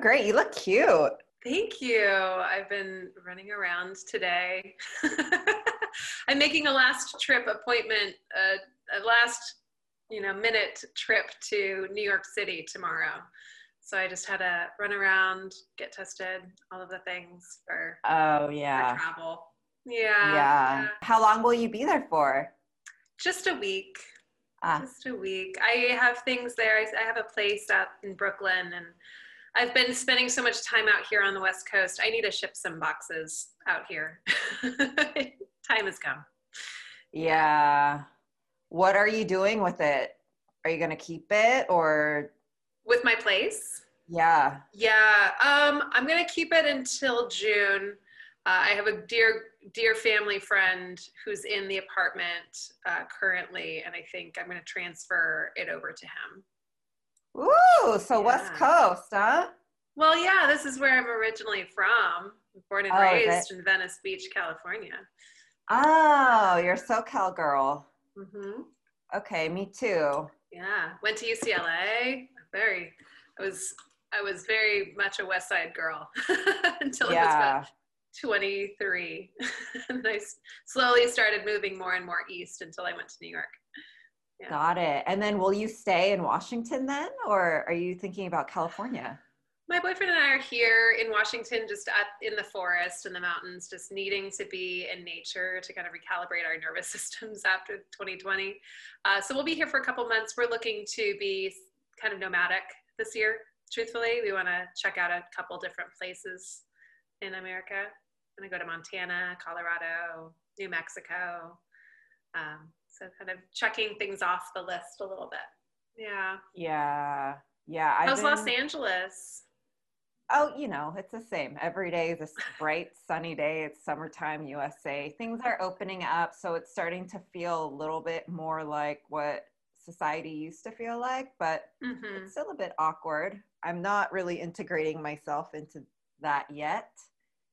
Great. You look cute. Thank you. I've been running around today. I'm making a last trip appointment, uh, a last, you know, minute trip to New York City tomorrow. So I just had to run around, get tested, all of the things for, Oh for yeah. travel. yeah. Yeah, How long will you be there for? Just a week. Ah, Just a week. I have things there. I, I have a place out in Brooklyn, and I've been spending so much time out here on the West Coast. I need to ship some boxes out here. time has come. yeah. What are you doing with it? Are you gonna keep it or With my place, yeah? yeah, um, I'm gonna keep it until June. Uh, I have a dear, dear family friend who's in the apartment uh, currently, and I think I'm gonna transfer it over to him. Ooh, so West Coast, huh? Well, yeah, this is where I'm originally from. Born and Oh, raised in Venice Beach, California. Oh, you're a SoCal girl. Mm-hmm. Okay, me too. Yeah, went to UCLA. Very, I was, I was very much a West Side girl until I was about 23, and I slowly started moving more and more east until I went to New York. Yeah. Got it. And then will you stay in Washington then, or are you thinking about California? My boyfriend and I are here in Washington, just up in the forest and the mountains, just needing to be in nature to kind of recalibrate our nervous systems after 2020. Uh, so we'll be here for a couple months. We're looking to be kind of nomadic this year. Truthfully, we want to check out a couple different places in America. I'm gonna go to Montana, Colorado, New Mexico. Um, so kind of checking things off the list a little bit. Yeah. Yeah, yeah. I've How's Los been- Angeles? Oh, you know, it's the same. Every day is a s- bright, sunny day. It's summertime, USA. Things are opening up, so it's starting to feel a little bit more like what society used to feel like, but hmm it's still a bit awkward. I'm not really integrating myself into that yet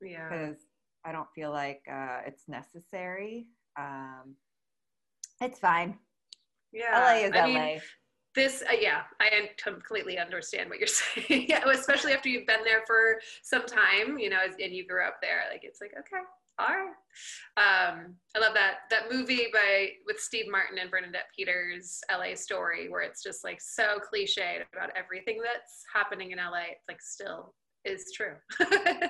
Yeah. because I don't feel like uh, it's necessary. Um, it's fine. Yeah. LA is I LA. mean, this, uh, yeah, I completely understand what you're saying. yeah, especially after you've been there for some time, you know, and you grew up there. Like, it's like, okay, all right. Um, I love that that movie by with Steve Martin and Bernadette Peters, LA Story, where it's just like so cliche about everything that's happening in LA. It's like still is true.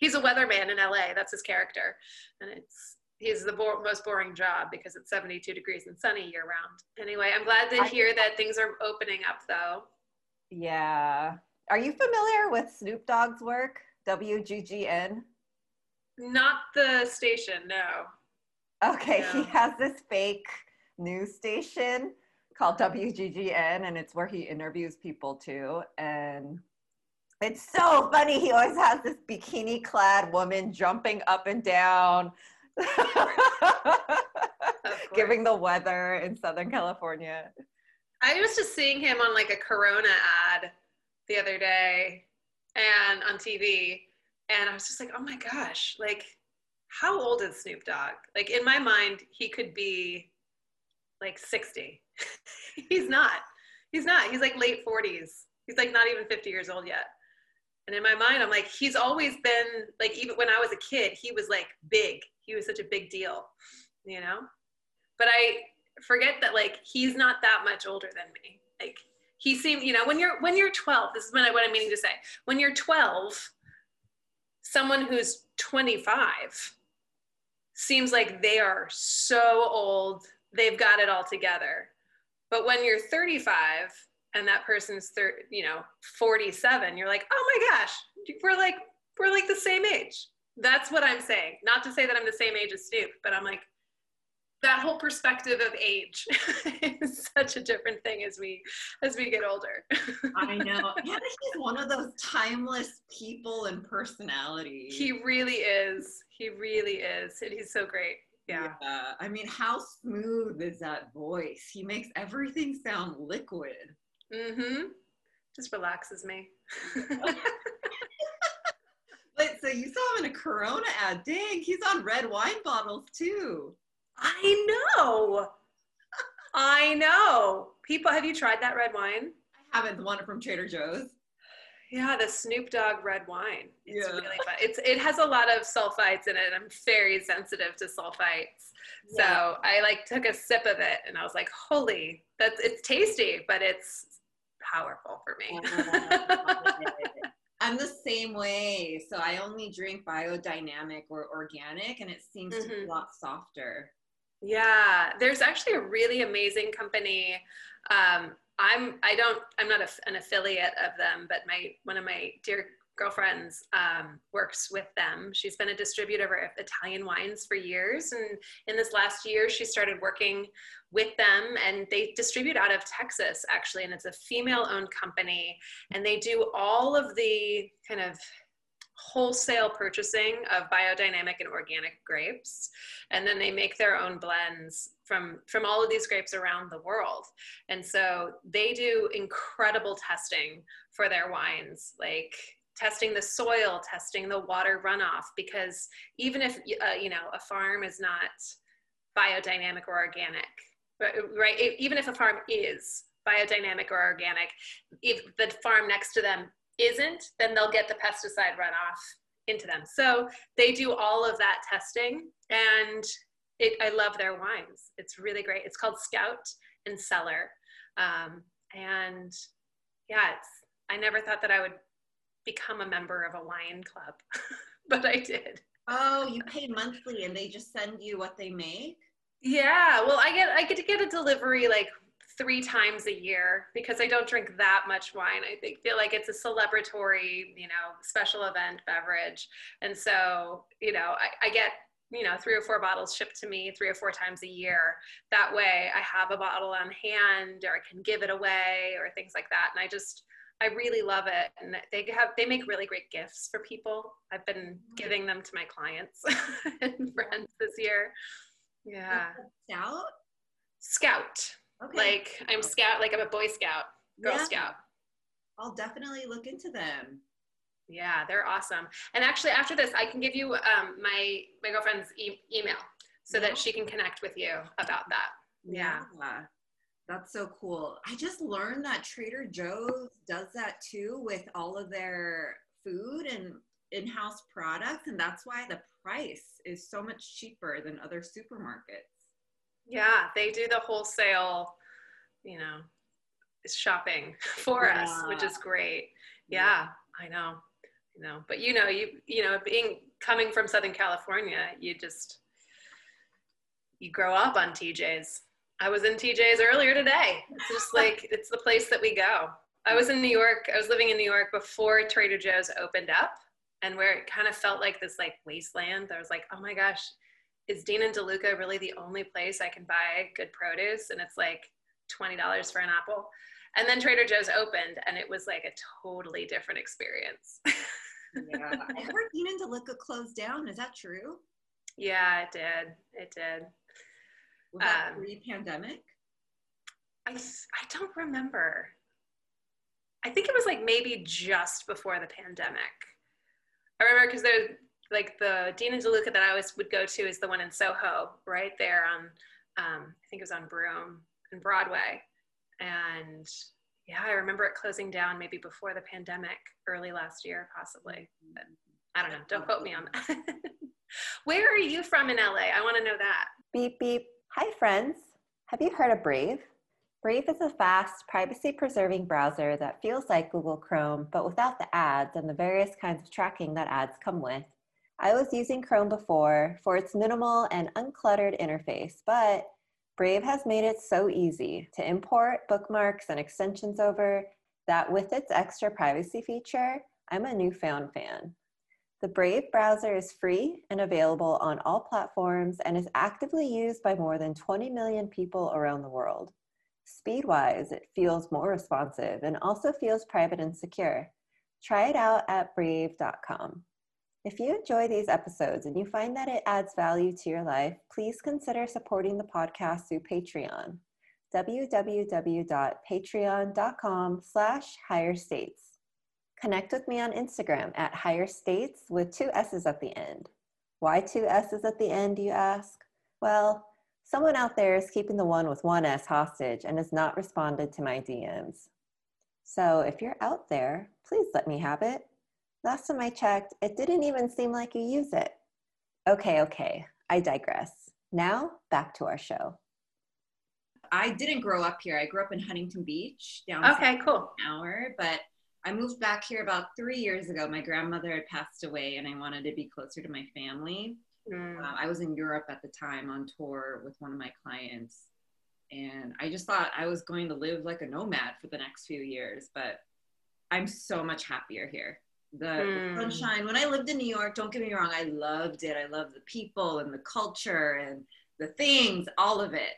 He's a weatherman in LA. That's his character, and it's he's the bo- most boring job because it's 72 degrees and sunny year round. Anyway, I'm glad to hear that things are opening up though. yeah. Are you familiar with Snoop Dogg's work? WGGN? Not the station, no. Okay, he has this fake news station called WGGN, and it's where he interviews people too. And it's so funny. He always has this bikini clad woman jumping up and down, giving the weather in Southern California. I was just seeing him on like a Corona ad the other day and on TV. And I was just like, oh my gosh, like, how old is Snoop Dogg? Like, in my mind, he could be like 60. He's not. He's not. He's like late 40s. He's like not even 50 years old yet. And in my mind, I'm like, he's always been like, even when I was a kid, he was like big. He was such a big deal, you know? But I forget that like he's not that much older than me. Like he seemed, you know, when you're when you're 12, this is what, I, what I'm meaning to say. When you're 12, someone who's 25 seems like they are so old, they've got it all together. But when you're 35 and that person's thir- you know 47, you're like, oh my gosh, we're like we're like the same age. That's what I'm saying. Not to say that I'm the same age as Snoop, but I'm like that whole perspective of age is such a different thing as we as we get older. I know. Yeah, he's one of those timeless people and personalities. he really is. He really is. And he's so great. Yeah. I mean, how smooth is that voice? He makes everything sound liquid. Mm-hmm. Just relaxes me. But so you saw him in a Corona ad. Dang, he's on red wine bottles too. I know. I know. People, have you tried that red wine? I haven't the one from Trader Joe's. Yeah, the Snoop Dogg red wine. It's Yeah. really fun. It's it has a lot of sulfites in it. I'm very sensitive to sulfites. So I like took a sip of it and I was like, holy, that's it's tasty, but it's powerful for me. I'm the same way. So I only drink biodynamic or organic, and it seems to be Mhm. a lot softer. Yeah, there's actually a really amazing company. Um, I'm I don't I'm not a, an affiliate of them, but my one of my dear girlfriends um, works with them. She's been a distributor of Italian wines for years, and in this last year, she started working with them, and they distribute out of Texas actually, and it's a female-owned company, and they do all of the kind of wholesale purchasing of biodynamic and organic grapes and then they make their own blends from from all of these grapes around the world and so they do incredible testing for their wines like testing the soil testing the water runoff because even if uh, you know a farm is not biodynamic or organic right, even if a farm is biodynamic or organic if the farm next to them isn't then they'll get the pesticide runoff into them so they do all of that testing and it, I love their wines. It's really great. It's called Scout and Cellar. Um, and yeah, it's, I never thought that I would become a member of a wine club, but I did. Oh, you pay monthly, and they just send you what they make. Yeah, well, I get I get to get a delivery like three times a year because I don't drink that much wine. I think feel like it's a celebratory, you know, special event beverage, and so you know, I, I get you know three or four bottles shipped to me three or four times a year. That way, I have a bottle on hand, or I can give it away, or things like that. And I just I really love it, and they have they make really great gifts for people. I've been giving them to my clients and friends this year. Yeah. Scout. Scout. Okay. Like I'm scout, like I'm a Boy Scout, Girl Yeah. Scout. I'll definitely look into them. Yeah, they're awesome. And actually, after this, I can give you um, my my girlfriend's e- email so Yeah. that she can connect with you about that. Yeah. That's so cool. I just learned that Trader Joe's does that too with all of their food and in-house products and that's why the price is so much cheaper than other supermarkets. Yeah, they do the wholesale, you know, shopping for us, which is great. Yeah, I know. You know. But you know, you you know, being coming from Southern California, you just you grow up on TJ's. I was in TJ's earlier today. It's just like it's the place that we go. I was in New York. I was living in New York before Trader Joe's opened up, and where it kind of felt like this like wasteland. I was like, oh my gosh, is Dean and DeLuca really the only place I can buy good produce? And it's like twenty dollars for an apple. And then Trader Joe's opened, and it was like a totally different experience. Yeah. I heard Dean and DeLuca closed down. Is that true? yeah, it did. It did. Was that Um, pre-pandemic? I, I don't remember. I think it was like maybe just before the pandemic. I remember because there's like the Dean and DeLuca that I always would go to is the one in Soho, right there on, um, I think it was on Broome and Broadway. And yeah, I remember it closing down maybe before the pandemic, early last year, possibly. But I don't know. Don't quote me on that. Where are you from in LA? I want to know that. Beep, beep. Hi, friends. Have you heard of Brave? Brave is a fast, privacy preserving browser that feels like Google Chrome, but without the ads and the various kinds of tracking that ads come with. I was using Chrome before for its minimal and uncluttered interface, but Brave has made it so easy to import bookmarks and extensions over that with its extra privacy feature, I'm a newfound fan. The Brave browser is free and available on all platforms and is actively used by more than 20 million people around the world. Speed-wise, it feels more responsive and also feels private and secure. Try it out at brave.com. If you enjoy these episodes and you find that it adds value to your life, please consider supporting the podcast through Patreon. www.patreon.com slash higher states. Connect with me on Instagram at higher states with two S's at the end. Why two S's at the end, you ask? Well, someone out there is keeping the one with one S hostage and has not responded to my DMs. So if you're out there, please let me have it. Last time I checked, it didn't even seem like you use it. Okay, okay, I digress. Now back to our show. I didn't grow up here. I grew up in Huntington Beach, down Okay, cool. an hour, but I moved back here about three years ago. My grandmother had passed away, and I wanted to be closer to my family. Mm. Uh, I was in Europe at the time on tour with one of my clients, and I just thought I was going to live like a nomad for the next few years. But I'm so much happier here. The, Mm. the sunshine. When I lived in New York, don't get me wrong, I loved it. I loved the people and the culture and the things, all of it.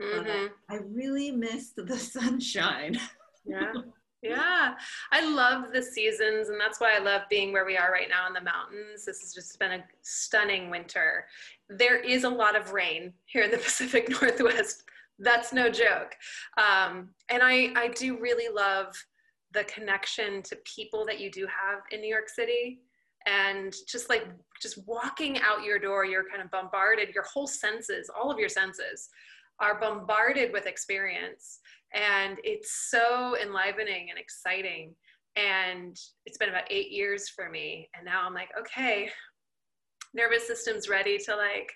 Mhm. I really missed the sunshine. Yeah. Yeah. I love the seasons, and that's why I love being where we are right now in the mountains. This has just been a stunning winter. There is a lot of rain here in the Pacific Northwest. That's no joke. Um, and I, I do really love the connection to people that you do have in New York City. And just like just walking out your door, you're kind of bombarded, your whole senses, all of your senses are bombarded with experience and it's so enlivening and exciting. And it's been about eight years for me and now i'm like okay nervous system's ready to like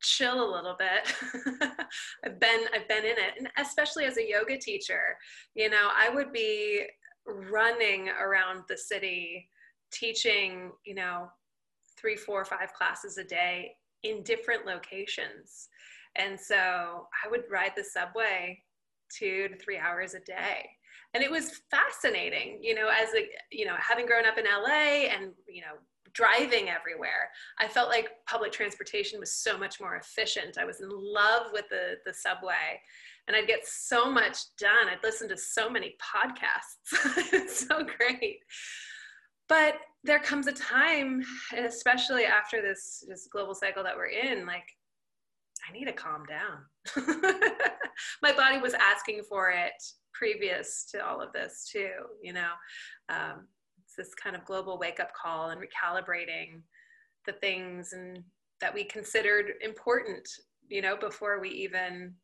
chill a little bit. I've been i've been in it and especially as a yoga teacher you know i would be running around the city teaching you know three four five classes a day in different locations. And so i would ride the subway two to three hours a day. And it was fascinating you know as a you know having grown up in la and you know driving everywhere i felt like public transportation was so much more efficient. I was in love with the the subway and i'd get so much done. I'd listen to so many podcasts. It's so great. But there comes a time especially after this this global cycle that we're in like I need to calm down. My body was asking for it previous to all of this, too. You know, um, it's this kind of global wake up call and recalibrating the things and that we considered important, you know, before we even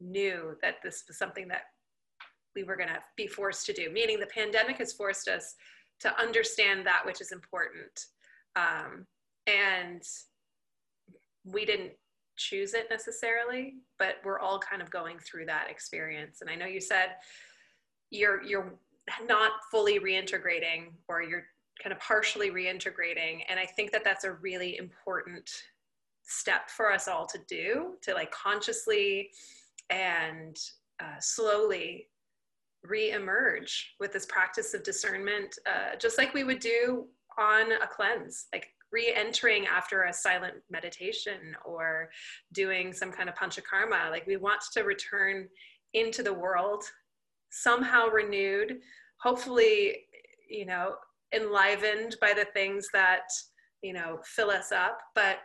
knew that this was something that we were going to be forced to do. Meaning, the pandemic has forced us to understand that which is important. Um, and we didn't choose it necessarily, but we're all kind of going through that experience. And I know you said you're you're not fully reintegrating or you're kind of partially reintegrating and I think that that's a really important step for us all to do to like consciously and uh, slowly re-emerge with this practice of discernment uh, just like we would do on a cleanse like re-entering after a silent meditation or doing some kind of panchakarma. Like we want to return into the world somehow renewed hopefully you know enlivened by the things that you know fill us up. But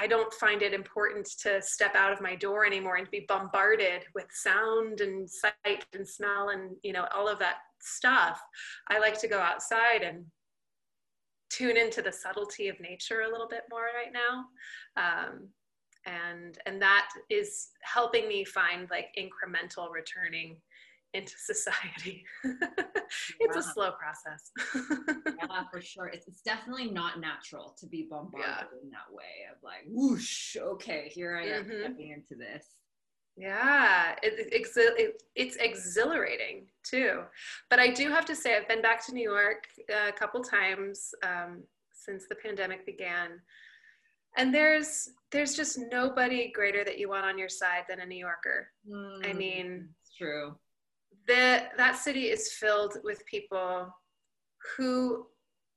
i don't find it important to step out of my door anymore and be bombarded with sound and sight and smell and you know all of that stuff. I like to go outside and tune into the subtlety of nature a little bit more right now um, and and that is helping me find like incremental returning into society it's a slow process yeah, for sure. It's, it's definitely not natural to be bombarded Yeah. in that way of like, whoosh, okay, here I am Mhm. stepping into this. Yeah, it, it, it, it's exhilarating too. But I do have to say, I've been back to New York a couple times um, since the pandemic began, and there's there's just nobody greater that you want on your side than a New Yorker. I Mm, mean, it's true. the that city is filled with people who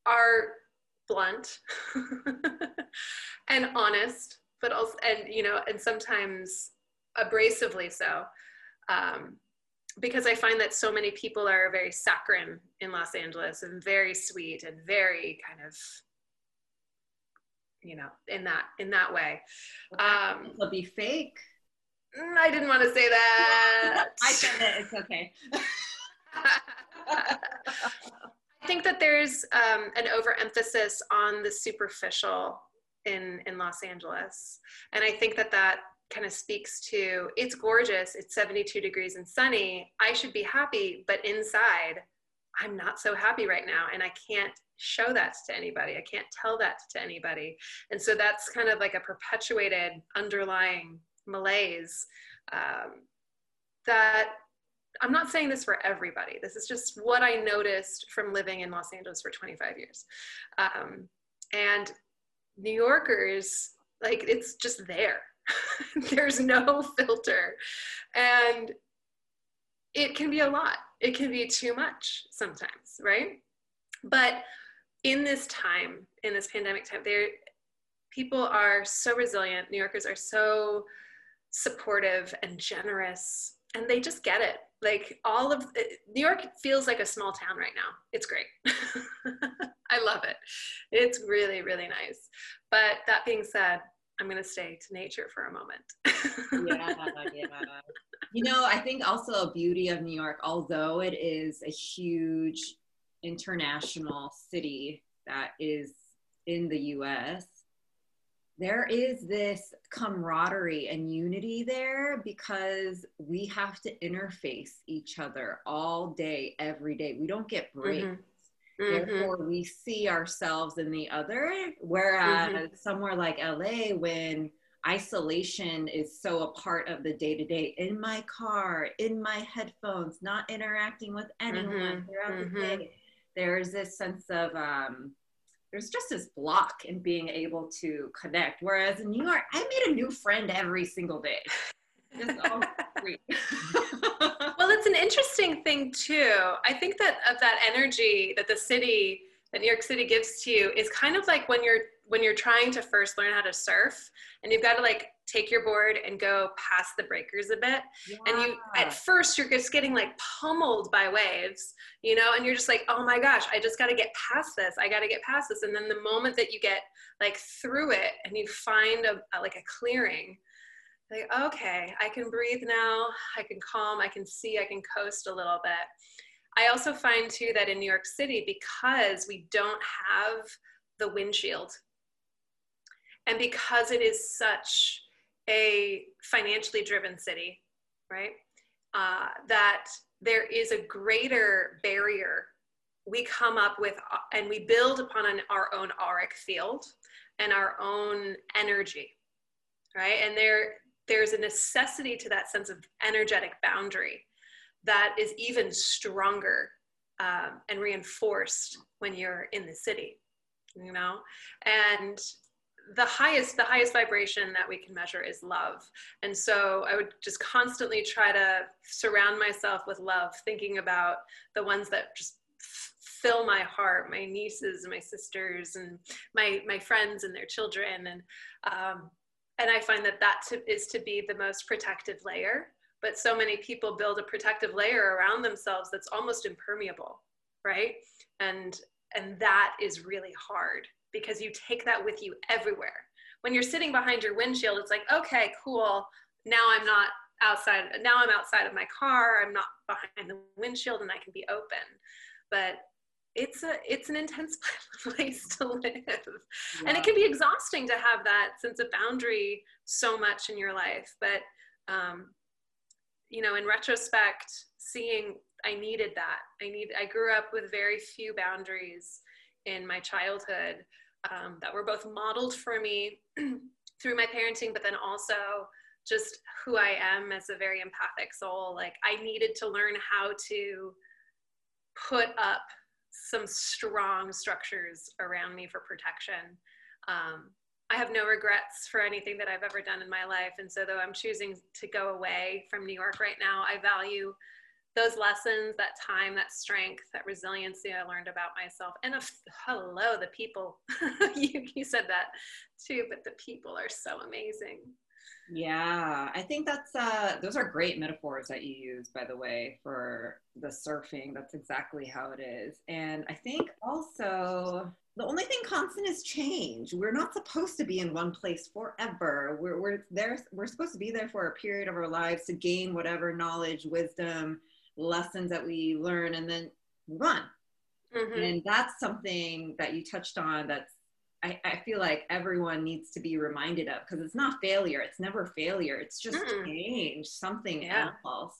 are blunt and honest, but also and you know, and sometimes abrasively so. Um, because I find that so many people are very saccharine in Los Angeles and very sweet and very kind of, you know, in that in that way. Um, It'll be fake. mm, I didn't want to say that. I said it. It's okay. I think that there's um, an overemphasis on the superficial in in Los Angeles, and I think that that kind of speaks to it's gorgeous. It's 72 degrees and sunny. I should be happy, but inside, I'm not so happy right now. And I can't show that to anybody. I can't tell that to anybody. And so that's kind of like a perpetuated underlying malaise um, that I'm not saying this for everybody. This is just what I noticed from living in Los Angeles for 25 years. Um, and New Yorkers, like, it's just there. There's no filter. And it can be a lot. It can be too much sometimes, right? But in this time, in this pandemic time, there people are so resilient. New Yorkers are so supportive and generous, and they just get it. Like all of uh, New York feels like a small town right now. It's great. I love it. It's really, really nice. But that being said, I'm going to stay to nature for a moment. yeah, yeah. You know, I think also a beauty of New York, although it is a huge international city that is in the US, there is this camaraderie and unity there because we have to interface each other all day, every day. We don't get breaks. Mm-hmm. Therefore, mm-hmm. we see ourselves in the other. Whereas mm-hmm. somewhere like LA, when isolation is so a part of the day to day in my car, in my headphones, not interacting with anyone mm-hmm. throughout the mm-hmm. day, there's this sense of, um, there's just this block in being able to connect. Whereas in New York, I made a new friend every single day. it's an interesting thing too. I think that of that energy that the city, that New York City gives to you is kind of like when you're when you're trying to first learn how to surf and you've got to like take your board and go past the breakers a bit yeah. and you at first you're just getting like pummeled by waves you know and you're just like oh my gosh i just got to get past this i got to get past this and then the moment that you get like through it and you find a, a like a clearing like okay i can breathe now i can calm i can see i can coast a little bit. I also find too that in new york city because we don't have the windshield and because it is such a financially driven city right uh, that there is a greater barrier we come up with uh, and we build upon an, our own auric field and our own energy right? And there there's a necessity to that sense of energetic boundary that is even stronger um, and reinforced when you're in the city you know? And the highest the highest vibration that we can measure is love. And so i would just constantly try to surround myself with love thinking about the ones that just fill my heart my nieces and my sisters and my my friends and their children. And um, and I find that that to, is to be the most protective layer. But so many people build a protective layer around themselves that's almost impermeable, right? And and that is really hard because you take that with you everywhere. When you're sitting behind your windshield, it's like, okay, cool. Now I'm not outside. Now I'm outside of my car. I'm not behind the windshield, and I can be open. But it's a it's an intense place to live. Yeah. and it can be exhausting to have that sense of boundary so much in your life but um, you know in retrospect seeing i needed that. I need i grew up with very few boundaries in my childhood um, that were both modeled for me through my parenting but then also just who i am as a very empathic soul. Like i needed to learn how to put up some strong structures around me for protection. Um, I have no regrets for anything that I've ever done in my life. And so, though I'm choosing to go away from New York right now, I value those lessons, that time, that strength, that resiliency I learned about myself. And hello, the people. you, you said that too, but the people are so amazing. Yeah, I think that's uh those are great metaphors that you use by the way for the surfing. That's exactly how it is. And I think also the only thing constant is change. We're not supposed to be in one place forever. We're we're there we're supposed to be there for a period of our lives to gain whatever knowledge, wisdom, lessons that we learn and then move on. Mm-hmm. And that's something that you touched on that's I, I feel like everyone needs to be reminded of because it's not failure. It's never failure. It's just mm change, something yeah. else.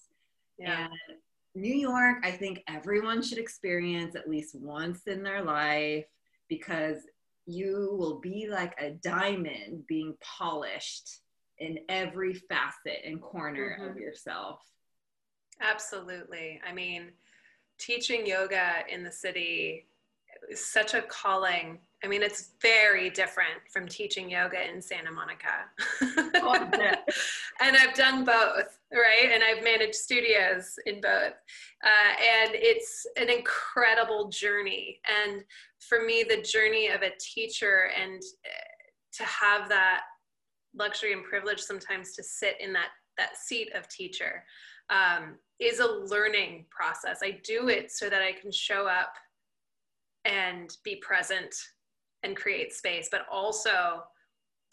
Yeah. And New York, I think everyone should experience at least once in their life because you will be like a diamond being polished in every facet and corner mm-hmm. of yourself. Absolutely. I mean, teaching yoga in the city is such a calling. I mean, it's very different from teaching yoga in Santa Monica. oh, and I've done both, right? And I've managed studios in both. Uh, and it's an incredible journey. And for me, the journey of a teacher and uh, to have that luxury and privilege sometimes to sit in that that seat of teacher um, is a learning process. I do it so that I can show up and be present and create space, but also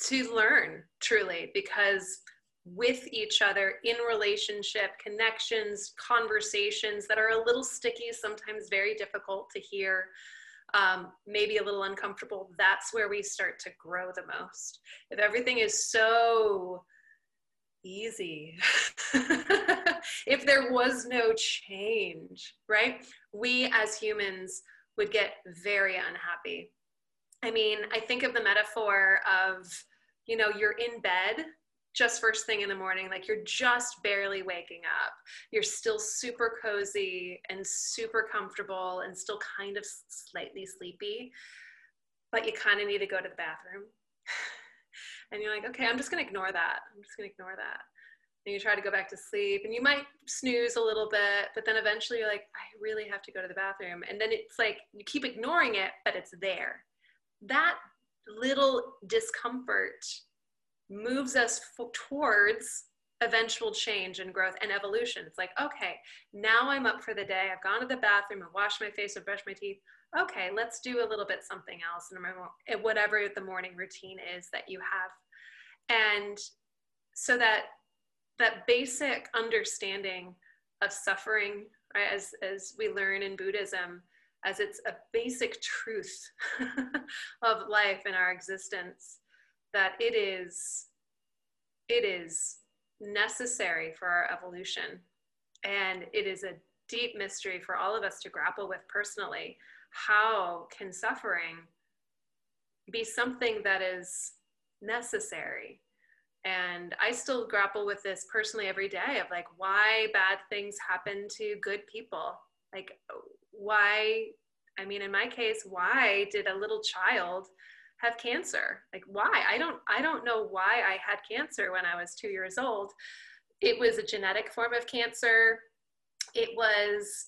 to learn truly because with each other in relationship, connections, conversations that are a little sticky, sometimes very difficult to hear, um, maybe a little uncomfortable, that's where we start to grow the most. If everything is so easy, if there was no change, right? We as humans would get very unhappy. I mean, I think of the metaphor of, you know, you're in bed just first thing in the morning, like you're just barely waking up. You're still super cozy and super comfortable and still kind of slightly sleepy, but you kind of need to go to the bathroom. and you're like, okay, I'm just going to ignore that. I'm just going to ignore that. And you try to go back to sleep and you might snooze a little bit, but then eventually you're like, I really have to go to the bathroom. And then it's like you keep ignoring it, but it's there. That little discomfort moves us towards eventual change and growth and evolution. It's like, okay, now I'm up for the day. I've gone to the bathroom, I've washed my face, I've brushed my teeth. Okay, let's do a little bit something else and eh, whatever the morning routine is that you have. And so that that basic understanding of suffering, right, as as we learn in Buddhism, as it's a basic truth of life and our existence, that it is it is necessary for our evolution. And it is a deep mystery for all of us to grapple with personally. How can suffering be something that is necessary? And i still grapple with this personally every day of like why bad things happen to good people. Like why i mean in my case why did a little child have cancer? Like why? I don't i don't know why i had cancer when i was two years old. It was a genetic form of cancer. It was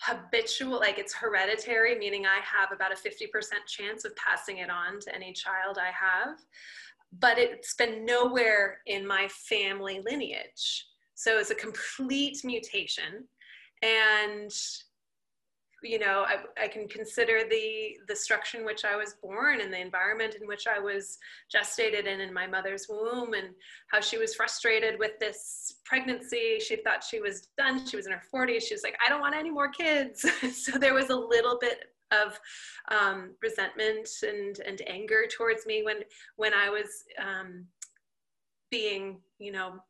habitual like it's hereditary meaning i have about a 50% chance of passing it on to any child i have but it's been nowhere in my family lineage. So it's a complete mutation. And you know I, I, can consider the the structure in which i was born and the environment in which i was gestated in in my mother's womb and how she was frustrated with this pregnancy. She thought she was done. She was in her 40s she was like i don't want any more kids. So there was a little bit of um, resentment and and anger towards me when when i was um, being you know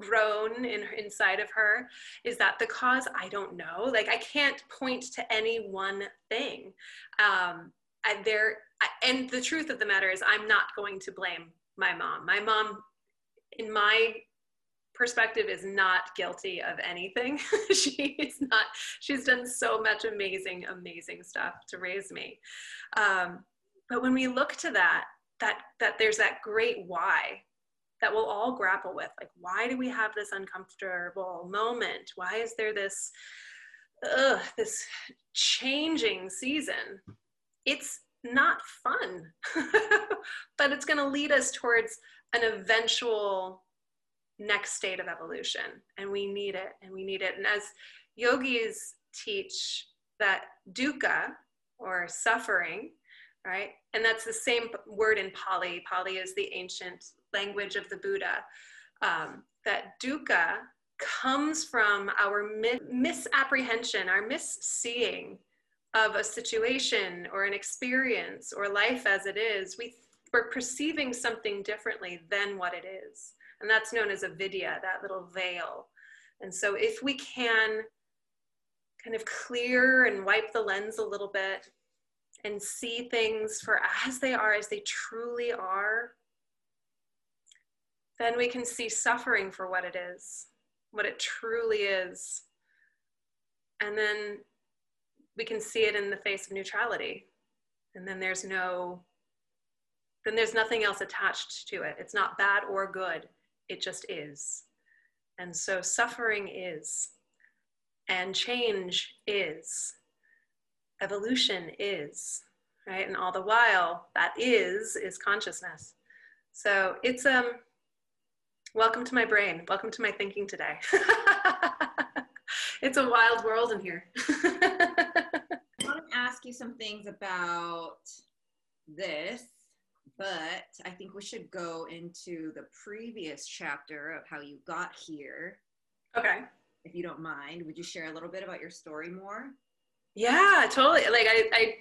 grown in inside of her is that the cause i don't know. Like i can't point to any one thing. Um and there and the truth of the matter is i'm not going to blame my mom. My mom in my perspective is not guilty of anything. She is not she's done so much amazing amazing stuff to raise me. Um, but when we look to that that that there's that great why that we'll all grapple with like why do we have this uncomfortable moment? Why is there this ugh, this changing season? It's not fun but it's going to lead us towards an eventual next state of evolution and we need it and we need it. And as yogis teach that dukkha or suffering right and that's the same word in pali. Pali is the ancient language of the Buddha, um, that dukkha comes from our misapprehension, our misseeing of a situation or an experience or life as it is. We, we're perceiving something differently than what it is. And that's known as avidya, that little veil. And so if we can kind of clear and wipe the lens a little bit and see things for as they are, as they truly are, then we can see suffering for what it is, what it truly is. And then we can see it in the face of neutrality. And then there's no, then there's nothing else attached to it. It's not bad or good, it just is. And so suffering is, and change is, evolution is, right? And all the while, that is, is consciousness. So it's, um, welcome to my brain. Welcome to my thinking today. it's a wild world in here. I want to ask you some things about this, but I think we should go into the previous chapter of how you got here. Okay. If you don't mind, would you share a little bit about your story more? Yeah, totally. Like I, I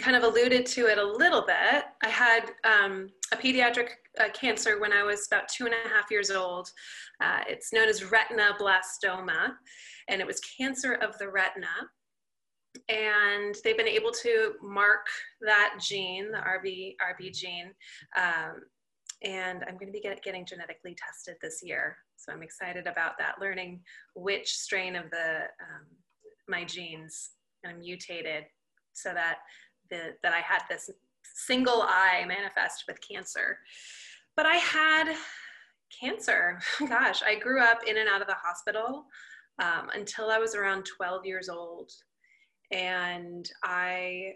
kind of alluded to it a little bit. I had um, a pediatric uh, cancer when I was about two and a half years old. Uh, it's known as retinoblastoma, and it was cancer of the retina. And they've been able to mark that gene, the RB, RB gene, um, and I'm going to be get, getting genetically tested this year. So I'm excited about that, learning which strain of the um, my genes kind mutated so that the, that I had this single eye manifest with cancer. But I had cancer. Gosh, I grew up in and out of the hospital um, until I was around 12 years old. And I,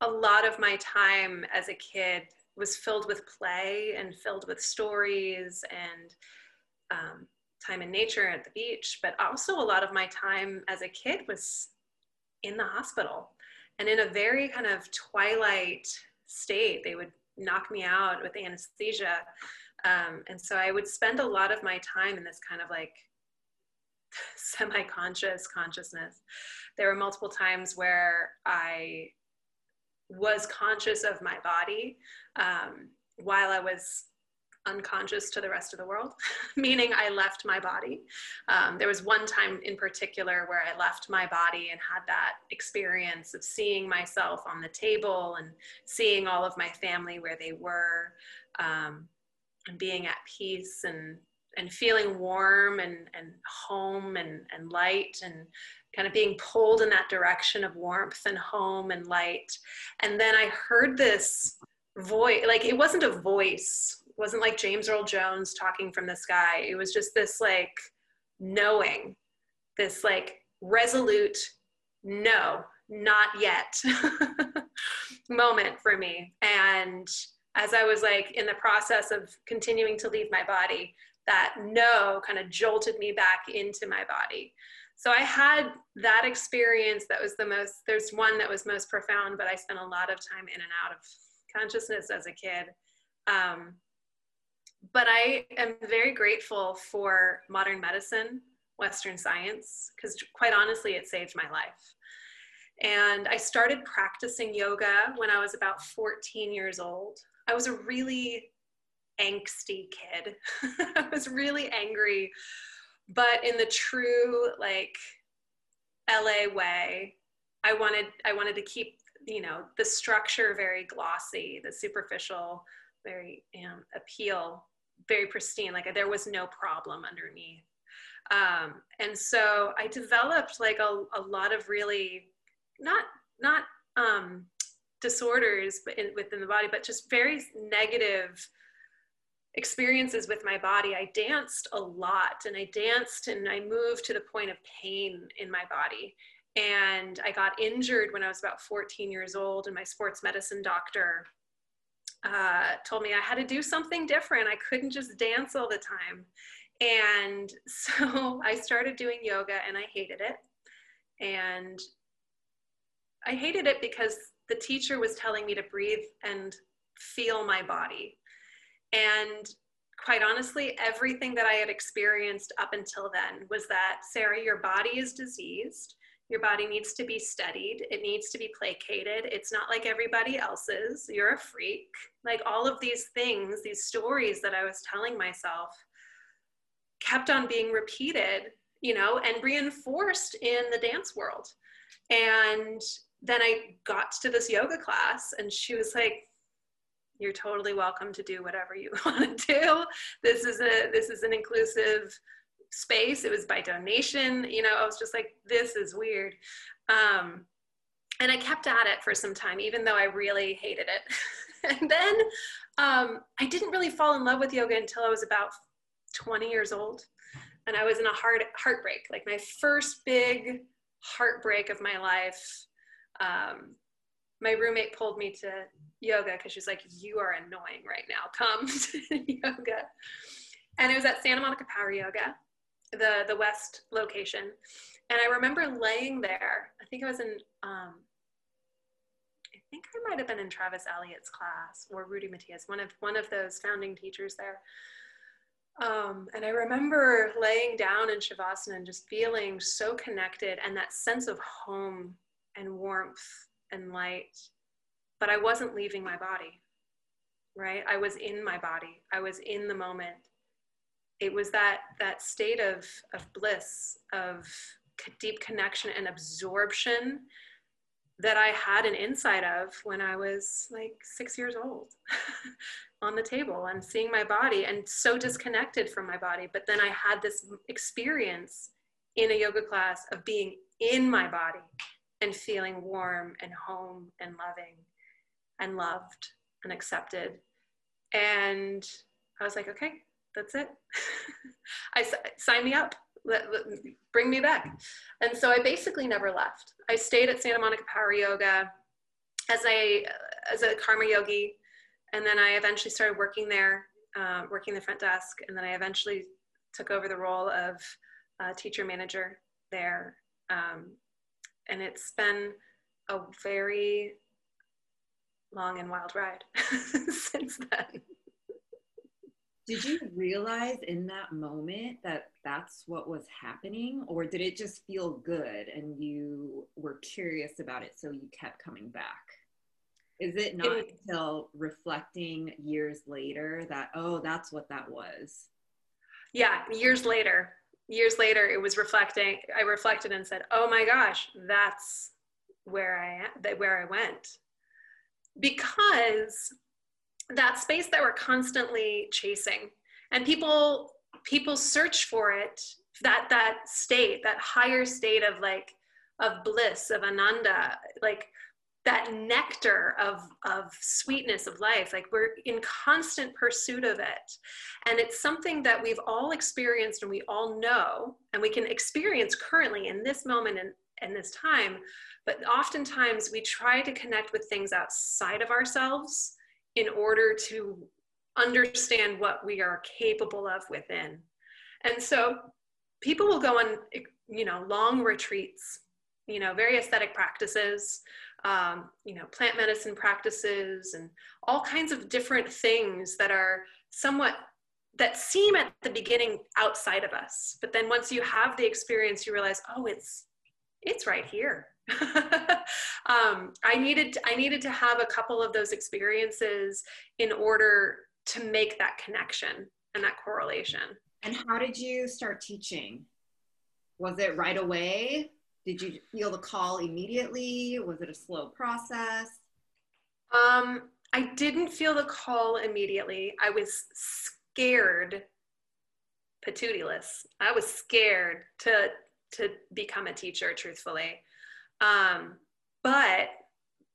a lot of my time as a kid was filled with play and filled with stories and um, time in nature at the beach, but also a lot of my time as a kid was in the hospital and in a very kind of twilight state. They would knock me out with anesthesia. Um, and so I would spend a lot of my time in this kind of like semi conscious consciousness. There were multiple times where I was conscious of my body um, while I was unconscious to the rest of the world, meaning I left my body. Um, there was one time in particular where I left my body and had that experience of seeing myself on the table and seeing all of my family where they were um, and being at peace and and feeling warm and, and home and, and light and kind of being pulled in that direction of warmth and home and light. And then I heard this voice, like it wasn't a voice wasn't like James Earl Jones talking from the sky. It was just this like knowing, this like resolute, no, not yet moment for me. And as I was like in the process of continuing to leave my body, that no kind of jolted me back into my body. So I had that experience that was the most, there's one that was most profound, but I spent a lot of time in and out of consciousness as a kid. Um, but I am very grateful for modern medicine, Western science, because quite honestly, it saved my life. And I started practicing yoga when I was about 14 years old. I was a really angsty kid. I was really angry, but in the true like LA way, I wanted I wanted to keep, you know, the structure very glossy, the superficial very um, appeal very pristine like there was no problem underneath. Um, and so i developed like a, a lot of really not not um, disorders but in, within the body but just very negative experiences with my body. I danced a lot and i danced and i moved to the point of pain in my body. And i got injured when i was about 14 years old and my sports medicine doctor uh, told me I had to do something different. I couldn't just dance all the time. And so I started doing yoga and I hated it. And I hated it because the teacher was telling me to breathe and feel my body. And quite honestly, everything that I had experienced up until then was that, Sarah, your body is diseased. Your body needs to be studied. It needs to be placated. It's not like everybody else's. You're a freak. Like all of these things, these stories that I was telling myself kept on being repeated you know, and reinforced in the dance world. And then I got to this yoga class and she was like, you're totally welcome to do whatever you want to do. This is a this is an inclusive space. It was by donation. You know, I was just like, this is weird. Um, and I kept at it for some time, even though I really hated it. and then um, I didn't really fall in love with yoga until I was about 20 years old. And I was in a hard heartbreak, like my first big heartbreak of my life. Um, my roommate pulled me to yoga because she's like, You are annoying right now. Come to yoga. And it was at Santa Monica Power Yoga, the, the West location. And I remember laying there. I think I was in, um, I think I might have been in Travis Eliot's class or Rudy Mettia's, one of one of those founding teachers there. Um, and I remember laying down in Shavasana and just feeling so connected and that sense of home and warmth and light. But I wasn't leaving my body, right? I was in my body. I was in the moment. It was that that state of of bliss, of deep connection and absorption that I had an insight of when I was like six years old on the table and seeing my body and so disconnected from my body. But then I had this experience in a yoga class of being in my body and feeling warm and home and loving and loved and accepted. And I was like, okay, that's it. I sign me up. Let, let, bring me back. And so I basically never left. I stayed at Santa Monica Power Yoga as a as a karma yogi, and then I eventually started working there, uh, working the front desk, and then I eventually took over the role of uh, teacher manager there. Um, and it's been a very long and wild ride since then. Did you realize in that moment that that's what was happening, or did it just feel good and you were curious about it so you kept coming back? Is it not it, until reflecting years later that, oh, that's what that was? Yeah, years later. Years later, it was reflecting. I reflected and said, oh my gosh, that's where I am, that where I went. Because that space that we're constantly chasing. And people people search for it that that state that higher state of like of bliss of ananda like that nectar of of sweetness of life. Like we're in constant pursuit of it. And it's something that we've all experienced and we all know and we can experience currently in this moment and in this time. But oftentimes we try to connect with things outside of ourselves in order to understand what we are capable of within. And so people will go on, you know, long retreats, you know, very aesthetic practices, um, you know, plant medicine practices, and all kinds of different things that are somewhat that seem at the beginning outside of us. But then once you have the experience, you realize, oh, it's it's right here. um, I needed I needed to have a couple of those experiences in order to make that connection and that correlation. And how did you start teaching? Was it right away? Did you feel the call immediately? Was it a slow process? Um, I didn't feel the call immediately. I was scared, patootiless. I was scared to to become a teacher, truthfully. Um, but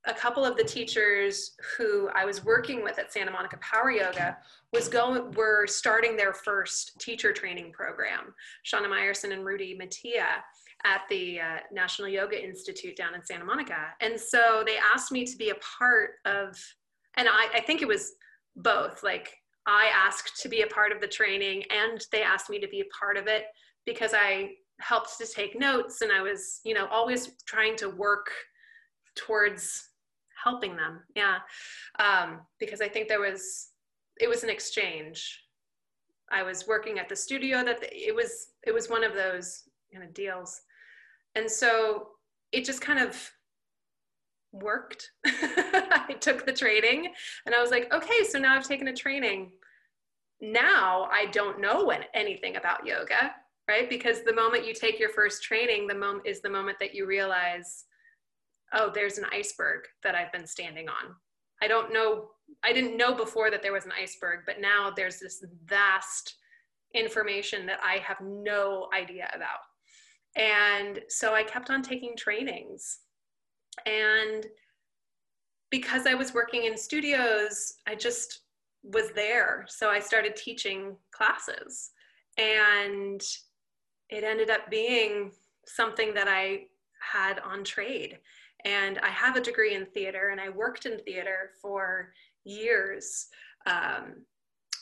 a couple of the teachers who I was working with at Santa Monica Power Yoga was going were starting their first teacher training program. Shauna Meyerson and Rudy Mettia at the uh, National Yoga Institute down in Santa Monica, and so they asked me to be a part of, and I, I think it was both. Like I asked to be a part of the training, and they asked me to be a part of it because I helped to take notes and I was, you know, always trying to work towards helping them. Yeah. Um, because I think there was, it was an exchange. I was working at the studio that the, it was, it was one of those kind of deals. And so it just kind of worked. I took the training and I was like, okay, so now I've taken a training. Now I don't know anything about yoga right? Because the moment you take your first training, the moment is the moment that you realize, oh, there's an iceberg that I've been standing on. I don't know, I didn't know before that there was an iceberg, but now there's this vast information that I have no idea about. And so I kept on taking trainings. And because I was working in studios, I just was there. So I started teaching classes. And it ended up being something that I had on trade. And I have a degree in theater, and I worked in theater for years. Um,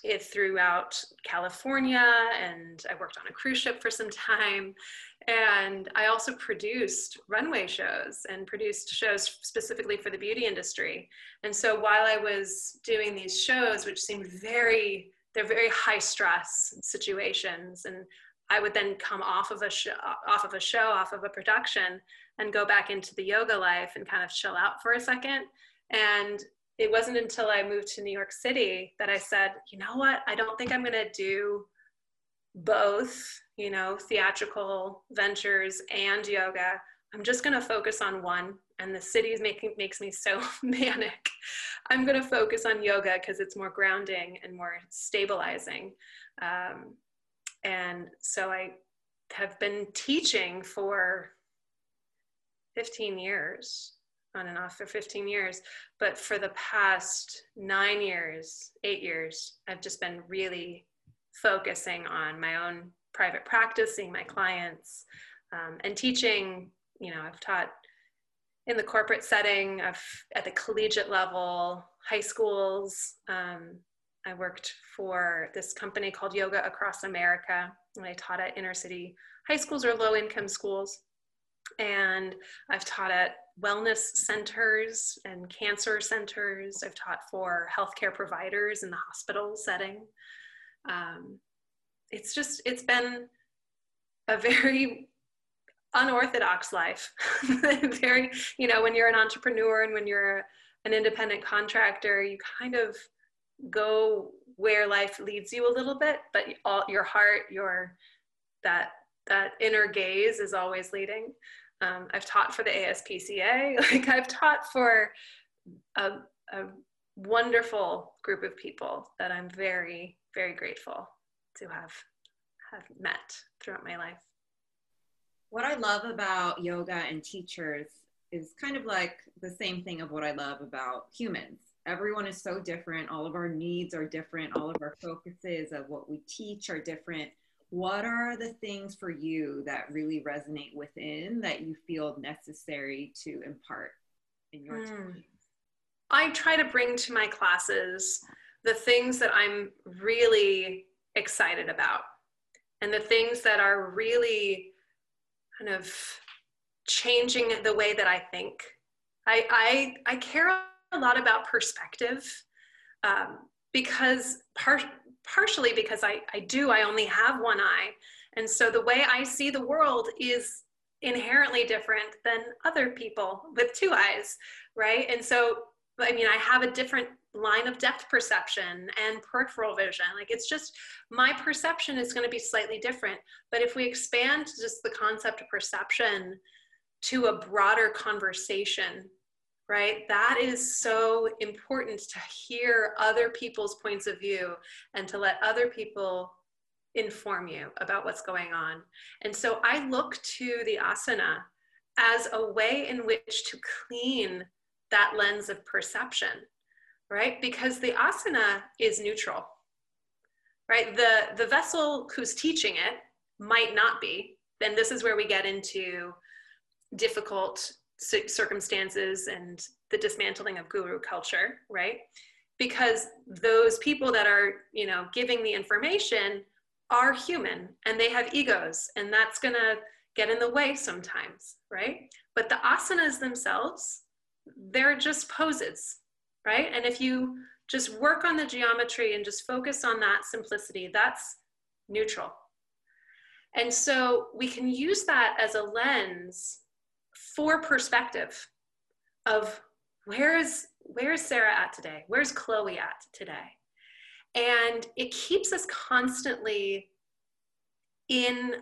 it throughout California, and I worked on a cruise ship for some time. And I also produced runway shows and produced shows specifically for the beauty industry. And so while I was doing these shows, which seemed very, they're very high stress situations, and I would then come off of a show, off of a show, off of a production, and go back into the yoga life and kind of chill out for a second. And it wasn't until I moved to New York City that I said, you know what, I don't think I'm going to do both, you know, theatrical ventures and yoga. I'm just going to focus on one. And the city is making makes me so manic. I'm going to focus on yoga because it's more grounding and more stabilizing. Um, and so I have been teaching for 15 years on and off for 15 years. But for the past nine years, eight years, I've just been really focusing on my own private practice, seeing my clients, um, and teaching. You know, I've taught in the corporate setting, I've, at the collegiate level, high schools. Um, I worked for this company called Yoga Across America, and I taught at inner city high schools or low income schools. And I've taught at wellness centers and cancer centers. I've taught for healthcare providers in the hospital setting. Um, it's just, it's been a very unorthodox life. very, you know, when you're an entrepreneur and when you're an independent contractor, you kind of go where life leads you a little bit, but all your heart, your that that inner gaze is always leading. Um, I've taught for the ASPCA. Like I've taught for a, a wonderful group of people that I'm very, very grateful to have have met throughout my life. What I love about yoga and teachers is kind of like the same thing of what I love about humans. Everyone is so different. All of our needs are different. All of our focuses of what we teach are different what are the things for you that really resonate within that you feel necessary to impart in your mm. I try to bring to my classes the things that I'm really excited about and the things that are really kind of changing the way that I think. I, I, I care a lot about perspective um, because part, partially because I, I do, I only have one eye. And so the way I see the world is inherently different than other people with two eyes, right? And so, I mean, I have a different line of depth perception and peripheral vision. Like it's just my perception is going to be slightly different. But if we expand just the concept of perception to a broader conversation right? That is so important to hear other people's points of view and to let other people inform you about what's going on. And so I look to the asana as a way in which to clean that lens of perception, right? Because the asana is neutral, right? The, the vessel who's teaching it might not be. Then this is where we get into difficult circumstances and the dismantling of guru culture, right? Because those people that are, you know, giving the information are human and they have egos, and that's gonna get in the way sometimes, right? But the asanas themselves, they're just poses, right? And if you just work on the geometry and just focus on that simplicity, that's neutral. And so we can use that as a lens for perspective of where's where's Sarah at today? Where's Chloe at today? And it keeps us constantly in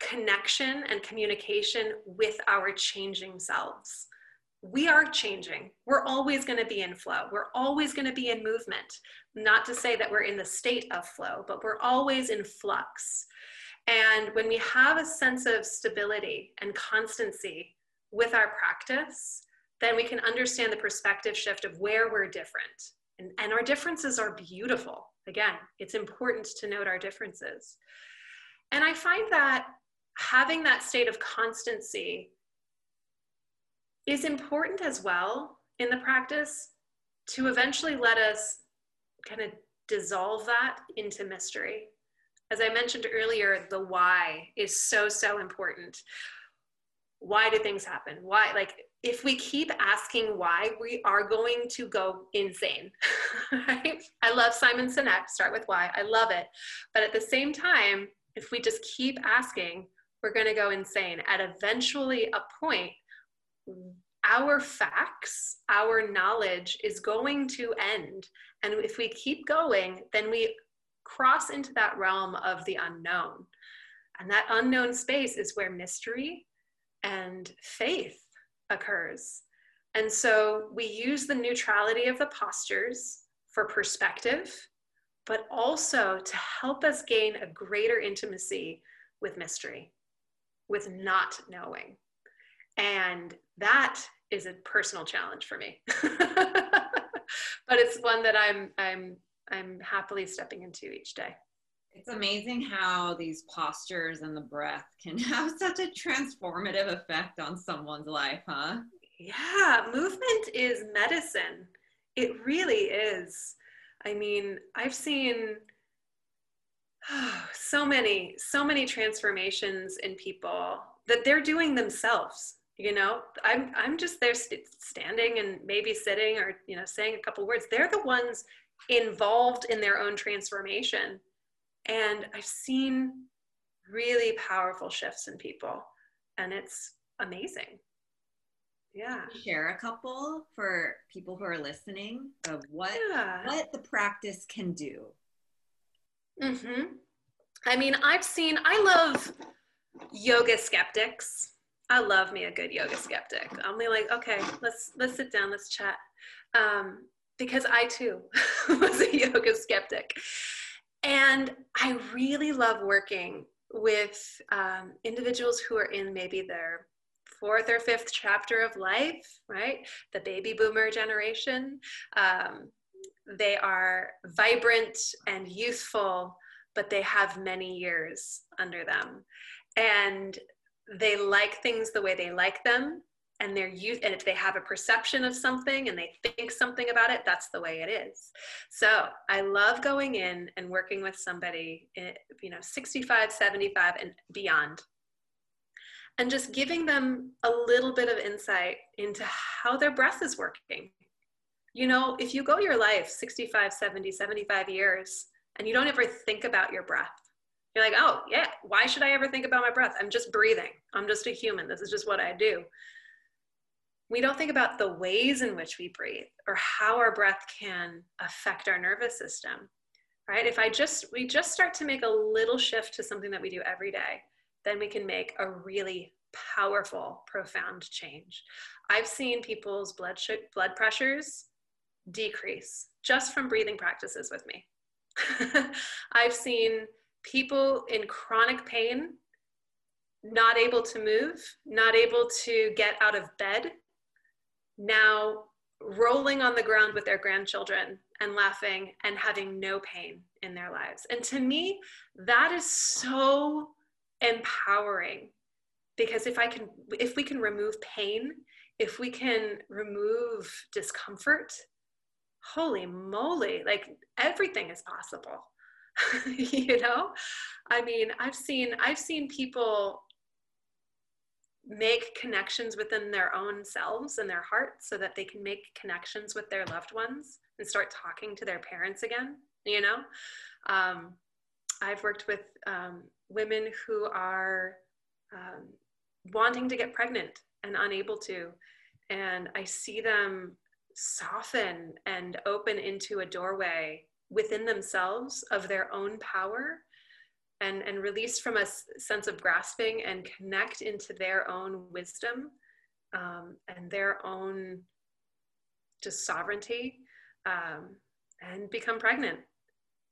connection and communication with our changing selves. We are changing. We're always going to be in flow. We're always going to be in movement. Not to say that we're in the state of flow, but we're always in flux. And when we have a sense of stability and constancy with our practice, then we can understand the perspective shift of where we're different. And, and our differences are beautiful. Again, it's important to note our differences. And I find that having that state of constancy is important as well in the practice to eventually let us kind of dissolve that into mystery. As I mentioned earlier, the why is so, so important. Why do things happen? Why, like, if we keep asking why, we are going to go insane. right? I love Simon Sinek, start with why. I love it. But at the same time, if we just keep asking, we're going to go insane. At eventually a point, our facts, our knowledge is going to end. And if we keep going, then we cross into that realm of the unknown. And that unknown space is where mystery and faith occurs. And so we use the neutrality of the postures for perspective, but also to help us gain a greater intimacy with mystery, with not knowing. And that is a personal challenge for me. but it's one that I'm I'm I'm happily stepping into each day. It's amazing how these postures and the breath can have such a transformative effect on someone's life, huh? Yeah, movement is medicine. It really is. I mean, I've seen oh, so many, so many transformations in people that they're doing themselves. You know, I'm I'm just there st- standing and maybe sitting or you know saying a couple words. They're the ones involved in their own transformation and I've seen really powerful shifts in people, and it's amazing. Yeah. Share a couple for people who are listening of what yeah. what the practice can do. Mm-hmm. I mean, I've seen. I love yoga skeptics. I love me a good yoga skeptic. I'm like, okay, let's let's sit down, let's chat, um, because I too was a yoga skeptic, and I really love working with um, individuals who are in maybe their fourth or fifth chapter of life, right? The baby boomer generation. Um, they are vibrant and youthful, but they have many years under them. And they like things the way they like them and they're used and if they have a perception of something and they think something about it that's the way it is. So i love going in and working with somebody eh, you know 65 75 and beyond. And just giving them a little bit of insight into how their breath is working. You know if you go your life 65 70 75 years and you don't ever think about your breath you're like oh yeah why should i ever think about my breath? I'm just breathing. I'm just a human. This is just what i do we don't think about the ways in which we breathe or how our breath can affect our nervous system right? If i just we just start to make a little shift to something that we do every day then we can make a really powerful profound change. I've seen people's blood sh- blood pressures decrease just from breathing practices with me. I've seen people in chronic pain not able to move not able to get out of bed now rolling on the ground with their grandchildren and laughing and having no pain in their lives. And to me, that is so empowering because if I can, if we can remove pain, if we can remove discomfort, holy moly, like everything is possible. you know? I mean, I've seen, I've seen people make connections within their own selves and their hearts so that they can make connections with their loved ones and start talking to their parents again you know? Um, i've worked with um, women who are um, wanting to get pregnant and unable to and i see them soften and open into a doorway within themselves of their own power and, and release from a sense of grasping and connect into their own wisdom um, and their own just sovereignty um, and become pregnant.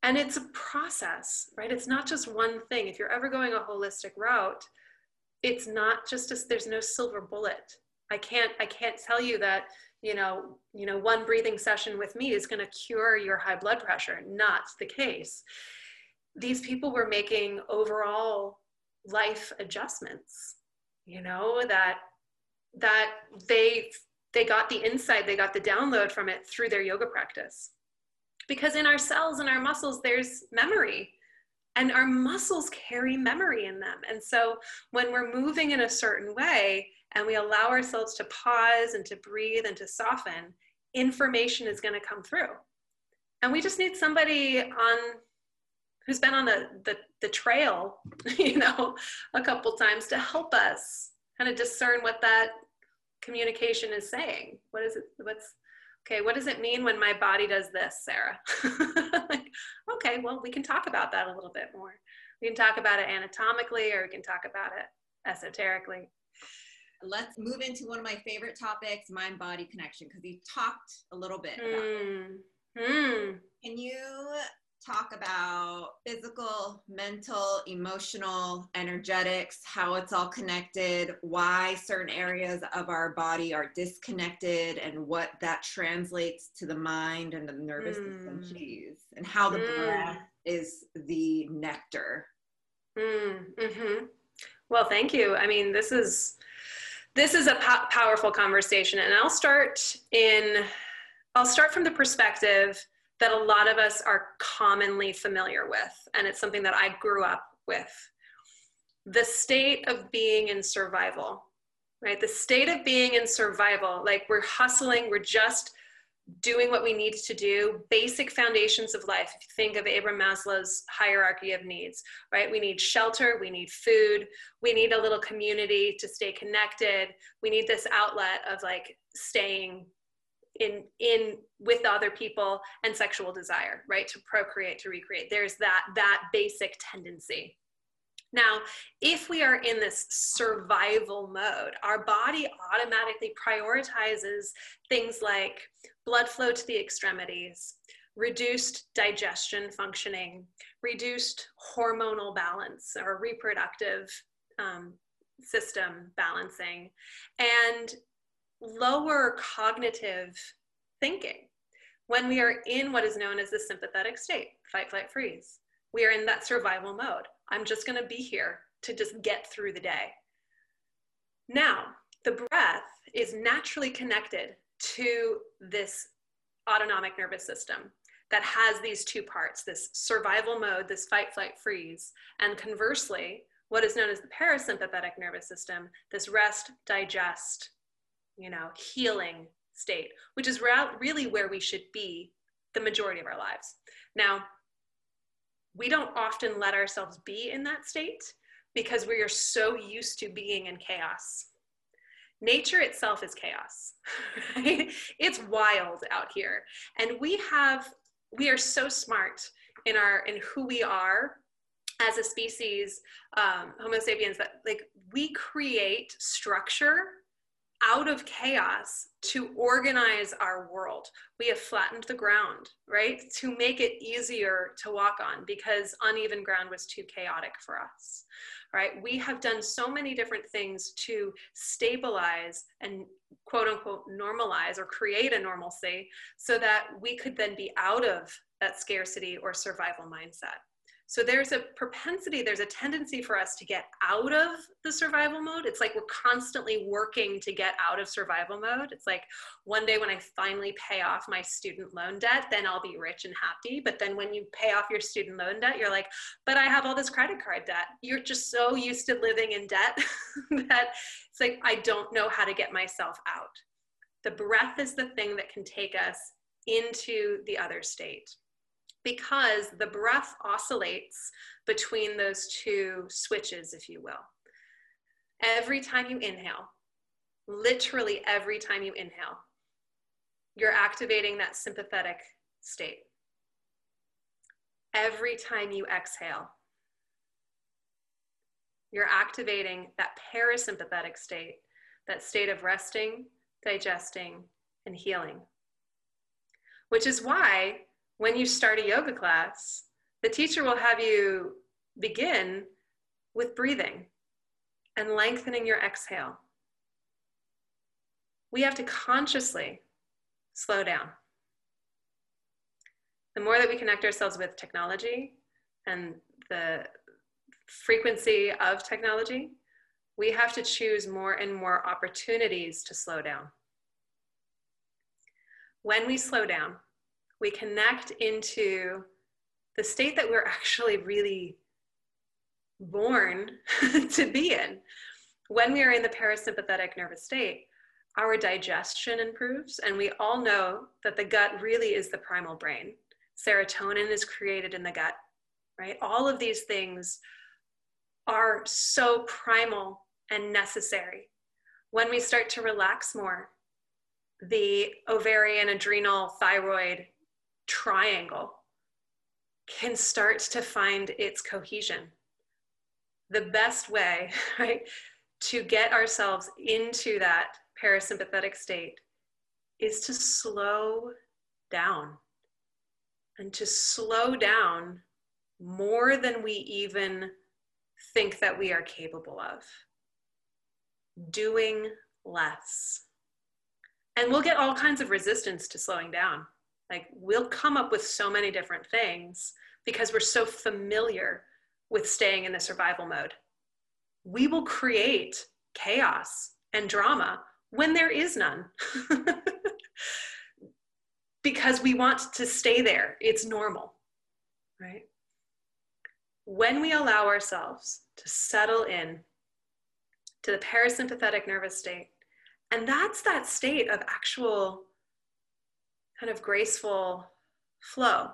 And it's a process, right? It's not just one thing. If you're ever going a holistic route, it's not just a, there's no silver bullet. I can't I can't tell you that you know you know one breathing session with me is going to cure your high blood pressure. Not the case. These people were making overall life adjustments. You know that that they they got the insight, they got the download from it through their yoga practice. Because in our cells and our muscles, there's memory, and our muscles carry memory in them. And so when we're moving in a certain way and we allow ourselves to pause and to breathe and to soften, information is going to come through. And we just need somebody on who's been on the, the, the trail, you know, a couple times to help us kind of discern what that communication is saying. What is it? What's okay? What does it mean when my body does this, Sarah? like, okay, well, we can talk about that a little bit more. We can talk about it anatomically, or we can talk about it esoterically. Let's move into one of my favorite topics, mind body connection, because you talked a little bit about mm. it. Mm. Can you talk about physical, mental, emotional, energetics, how it's all connected, why certain areas of our body are disconnected, and what that translates to the mind and the nervous mm. system, geez, and how the mm. breath is the nectar. Mm. Mm-hmm. Well, thank you. I mean, this is this is a po- powerful conversation, and I'll start in. I'll start from the perspective that a lot of us are commonly familiar with, and it's something that I grew up with. The state of being in survival, right? The state of being in survival, like we're hustling, we're just doing what we need to do, basic foundations of life. If you think of Abraham Maslow's hierarchy of needs, right? We need shelter, we need food, we need a little community to stay connected, we need this outlet of like staying in in with other people and sexual desire right? To procreate to recreate. There's that that basic tendency. Now if we are in this survival mode our body automatically prioritizes things like blood flow to the extremities reduced digestion functioning reduced hormonal balance or reproductive um, system balancing and lower cognitive thinking when we are in what is known as the sympathetic state fight, flight, freeze. We are in that survival mode. I'm just going to be here to just get through the day. Now, the breath is naturally connected to this autonomic nervous system that has these two parts this survival mode, this fight, flight, freeze, and conversely, what is known as the parasympathetic nervous system, this rest, digest, you know, healing state, which is really where we should be the majority of our lives. Now, we don't often let ourselves be in that state because we are so used to being in chaos. Nature itself is chaos. Right? It's wild out here. And we have we are so smart in our in who we are as a species, um, Homo sapiens, that like we create structure out of chaos to organize our world. We have flattened the ground, right? To make it easier to walk on because uneven ground was too chaotic for us, right? We have done so many different things to stabilize and quote unquote normalize or create a normalcy so that we could then be out of that scarcity or survival mindset. So there's a propensity, there's a tendency for us to get out of the survival mode. It's like we're constantly working to get out of survival mode. It's like one day when I finally pay off my student loan debt, then I'll be rich and happy. But then when you pay off your student loan debt, you're like, but I have all this credit card debt. You're just so used to living in debt that it's like, I don't know how to get myself out. The breath is the thing that can take us into the other state because the breath oscillates between those two switches, if you will. Every time you inhale, literally every time you inhale, you're activating that sympathetic state. Every time you exhale, you're activating that parasympathetic state, that state of resting, digesting, and healing. Which is why when you start a yoga class, the teacher will have you begin with breathing and lengthening your exhale. We have to consciously slow down. The more that we connect ourselves with technology and the frequency of technology, we have to choose more and more opportunities to slow down. When we slow down, we connect into the state that we're actually really born to be in. When we are in the parasympathetic nervous state, our digestion improves, and we all know that the gut really is the primal brain. Serotonin is created in the gut, right? All of these things are so primal and necessary. When we start to relax more, the ovarian, adrenal, thyroid triangle can start to find its cohesion. The best way, right, to get ourselves into that parasympathetic state is to slow down and to slow down more than we even think that we are capable of. Doing less. And we'll get all kinds of resistance to slowing down. Like we'll come up with so many different things because we're so familiar with staying in the survival mode. We will create chaos and drama when there is none. because we want to stay there. It's normal, right? when we allow ourselves to settle in to the parasympathetic nervous state, and that's that state of actual kind of graceful flow,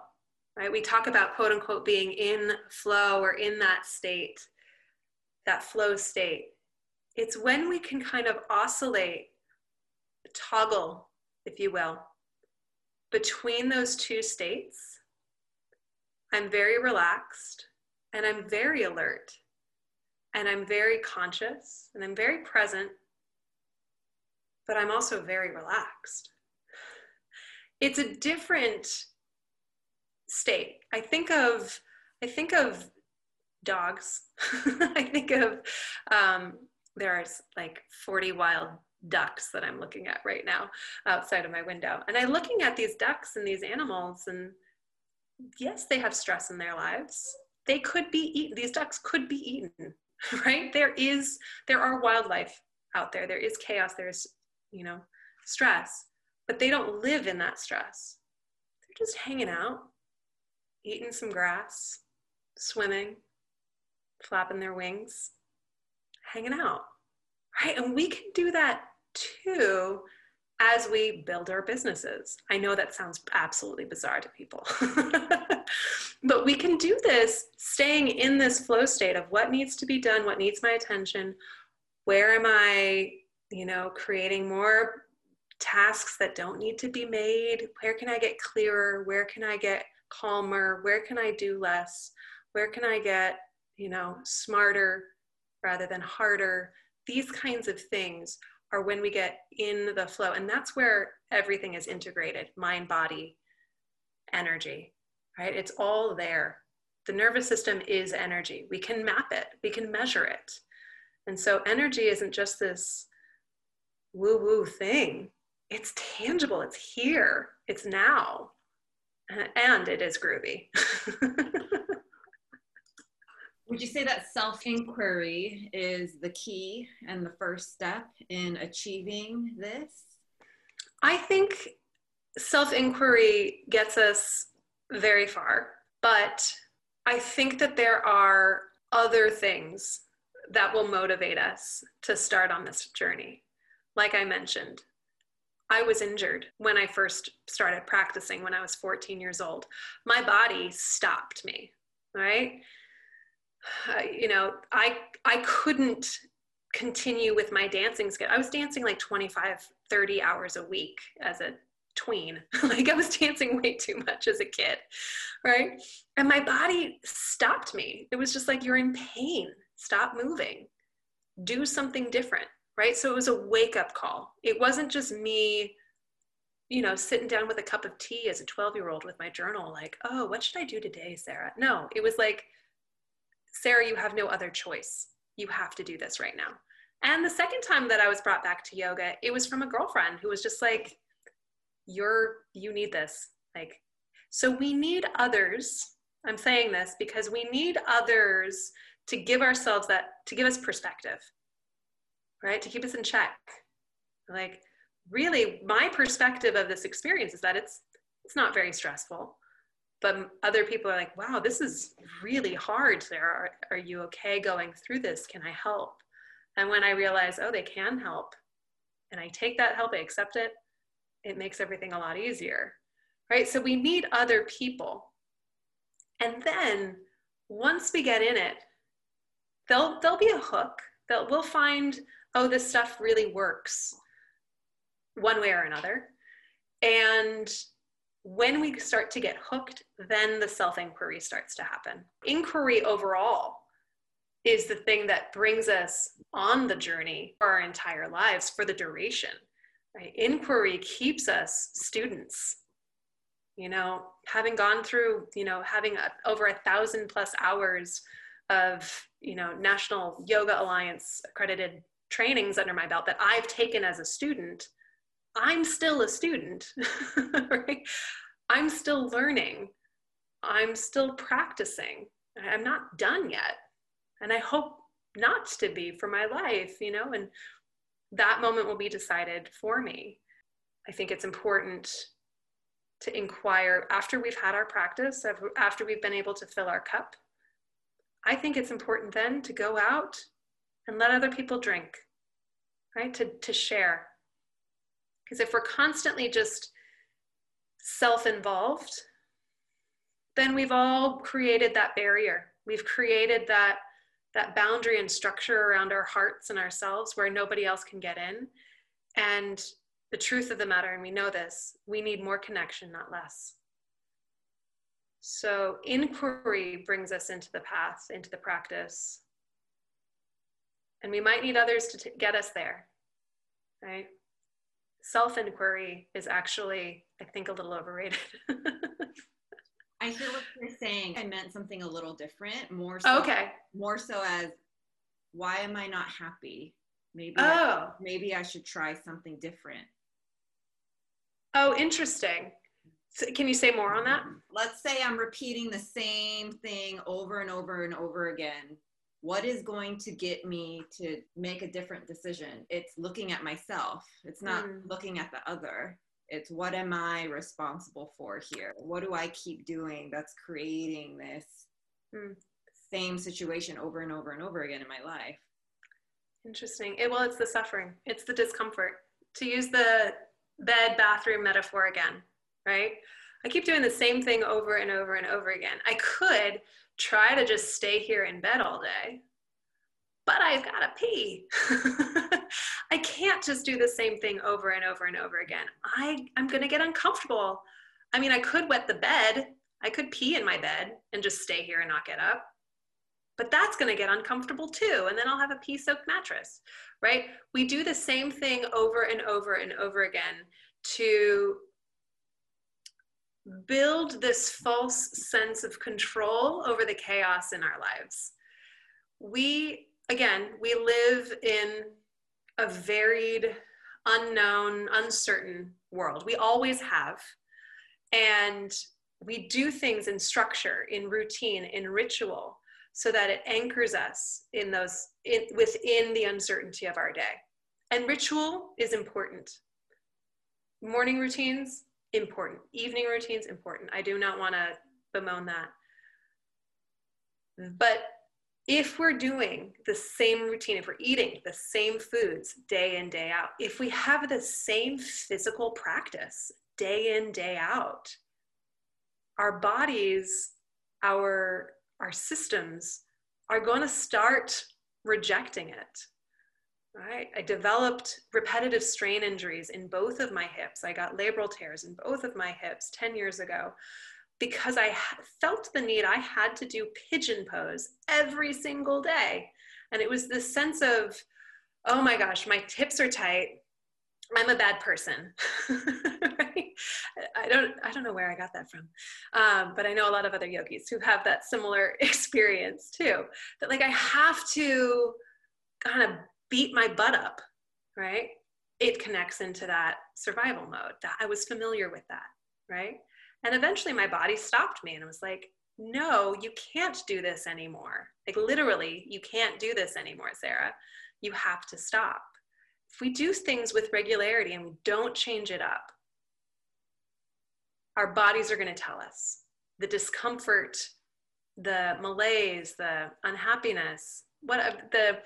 right? We talk about quote unquote being in flow or in that state, that flow state. It's when we can kind of oscillate, toggle, if you will, between those two states. I'm very relaxed and I'm very alert and I'm very conscious and I'm very present, but I'm also very relaxed. It's a different state. I think of I think of dogs. I think of um, there's like 40 wild ducks that I'm looking at right now outside of my window. And I'm looking at these ducks and these animals, and yes, they have stress in their lives they could be eaten these ducks could be eaten right there is there are wildlife out there there is chaos there's you know stress but they don't live in that stress they're just hanging out eating some grass swimming flapping their wings hanging out right and we can do that too as we build our businesses. I know that sounds absolutely bizarre to people, but we can do this staying in this flow state of what needs to be done, what needs my attention, where am I, you know, creating more tasks that don't need to be made, where can I get clearer, where can I get calmer, where can I do less, where can I get, you know, smarter rather than harder. These kinds of things are when we get in the flow. And that's where everything is integrated mind, body, energy, right? It's all there. The nervous system is energy. We can map it, we can measure it. And so energy isn't just this woo woo thing, it's tangible, it's here, it's now, and it is groovy. Would you say that self inquiry is the key and the first step in achieving this? I think self inquiry gets us very far, but I think that there are other things that will motivate us to start on this journey. Like I mentioned, I was injured when I first started practicing when I was 14 years old. My body stopped me, right? Uh, you know, I I couldn't continue with my dancing schedule. I was dancing like 25, 30 hours a week as a tween. like I was dancing way too much as a kid, right? And my body stopped me. It was just like you're in pain. stop moving, do something different, right? So it was a wake up call. It wasn't just me, you know, sitting down with a cup of tea as a 12 year old with my journal, like, oh, what should I do today, Sarah? No, it was like, Sarah, you have no other choice. You have to do this right now. And the second time that I was brought back to yoga, it was from a girlfriend who was just like, you're, you need this. Like, so we need others. I'm saying this because we need others to give ourselves that, to give us perspective, right? To keep us in check. Like, really, my perspective of this experience is that it's, it's not very stressful but other people are like, wow, this is really hard. Sarah, are, are you okay going through this? Can I help? And when I realize, oh, they can help, and I take that help, I accept it, it makes everything a lot easier. Right? So we need other people. And then once we get in it, there'll, there'll be a hook. They'll, we'll find, oh, this stuff really works one way or another. And when we start to get hooked, then the self inquiry starts to happen. Inquiry overall is the thing that brings us on the journey for our entire lives for the duration. Right? Inquiry keeps us students. You know, having gone through, you know, having a, over a thousand plus hours of, you know, National Yoga Alliance accredited trainings under my belt that I've taken as a student, I'm still a student, right? I'm still learning. I'm still practicing. I'm not done yet. And I hope not to be for my life, you know, and that moment will be decided for me. I think it's important to inquire after we've had our practice, after we've been able to fill our cup. I think it's important then to go out and let other people drink, right? To, to share. Because if we're constantly just self involved, then we've all created that barrier. We've created that that boundary and structure around our hearts and ourselves where nobody else can get in. And the truth of the matter, and we know this, we need more connection, not less. So inquiry brings us into the path, into the practice. And we might need others to get us there, right? Self inquiry is actually, I think, a little overrated. I hear what you're saying. I meant something a little different, more so, okay. more so as why am I not happy? Maybe oh. I, maybe I should try something different. Oh, interesting. So can you say more on that? Let's say I'm repeating the same thing over and over and over again. What is going to get me to make a different decision? It's looking at myself. It's not mm. looking at the other. It's what am I responsible for here? What do I keep doing that's creating this mm. same situation over and over and over again in my life? Interesting. It, well, it's the suffering, it's the discomfort. To use the bed bathroom metaphor again, right? I keep doing the same thing over and over and over again. I could try to just stay here in bed all day, but I've got to pee. I can't just do the same thing over and over and over again. I, I'm going to get uncomfortable. I mean, I could wet the bed. I could pee in my bed and just stay here and not get up. But that's going to get uncomfortable too. And then I'll have a pee soaked mattress, right? We do the same thing over and over and over again to build this false sense of control over the chaos in our lives. We again, we live in a varied, unknown, uncertain world. We always have. And we do things in structure, in routine, in ritual, so that it anchors us in those in, within the uncertainty of our day. And ritual is important. Morning routines, important. Evening routines, important. I do not want to bemoan that. But if we're doing the same routine, if we're eating the same foods day in, day out, if we have the same physical practice day in, day out, our bodies, our, our systems are going to start rejecting it. Right? I developed repetitive strain injuries in both of my hips. I got labral tears in both of my hips 10 years ago because I felt the need, I had to do pigeon pose every single day. And it was this sense of, oh my gosh, my hips are tight. I'm a bad person. right? I don't I don't know where I got that from. Um, but I know a lot of other yogis who have that similar experience too. That like I have to kind of beat my butt up, right? It connects into that survival mode. That I was familiar with that, right? And eventually my body stopped me and was like, no, you can't do this anymore. Like literally, you can't do this anymore, Sarah. You have to stop. If we do things with regularity and we don't change it up, our bodies are going to tell us the discomfort, the malaise, the unhappiness, what the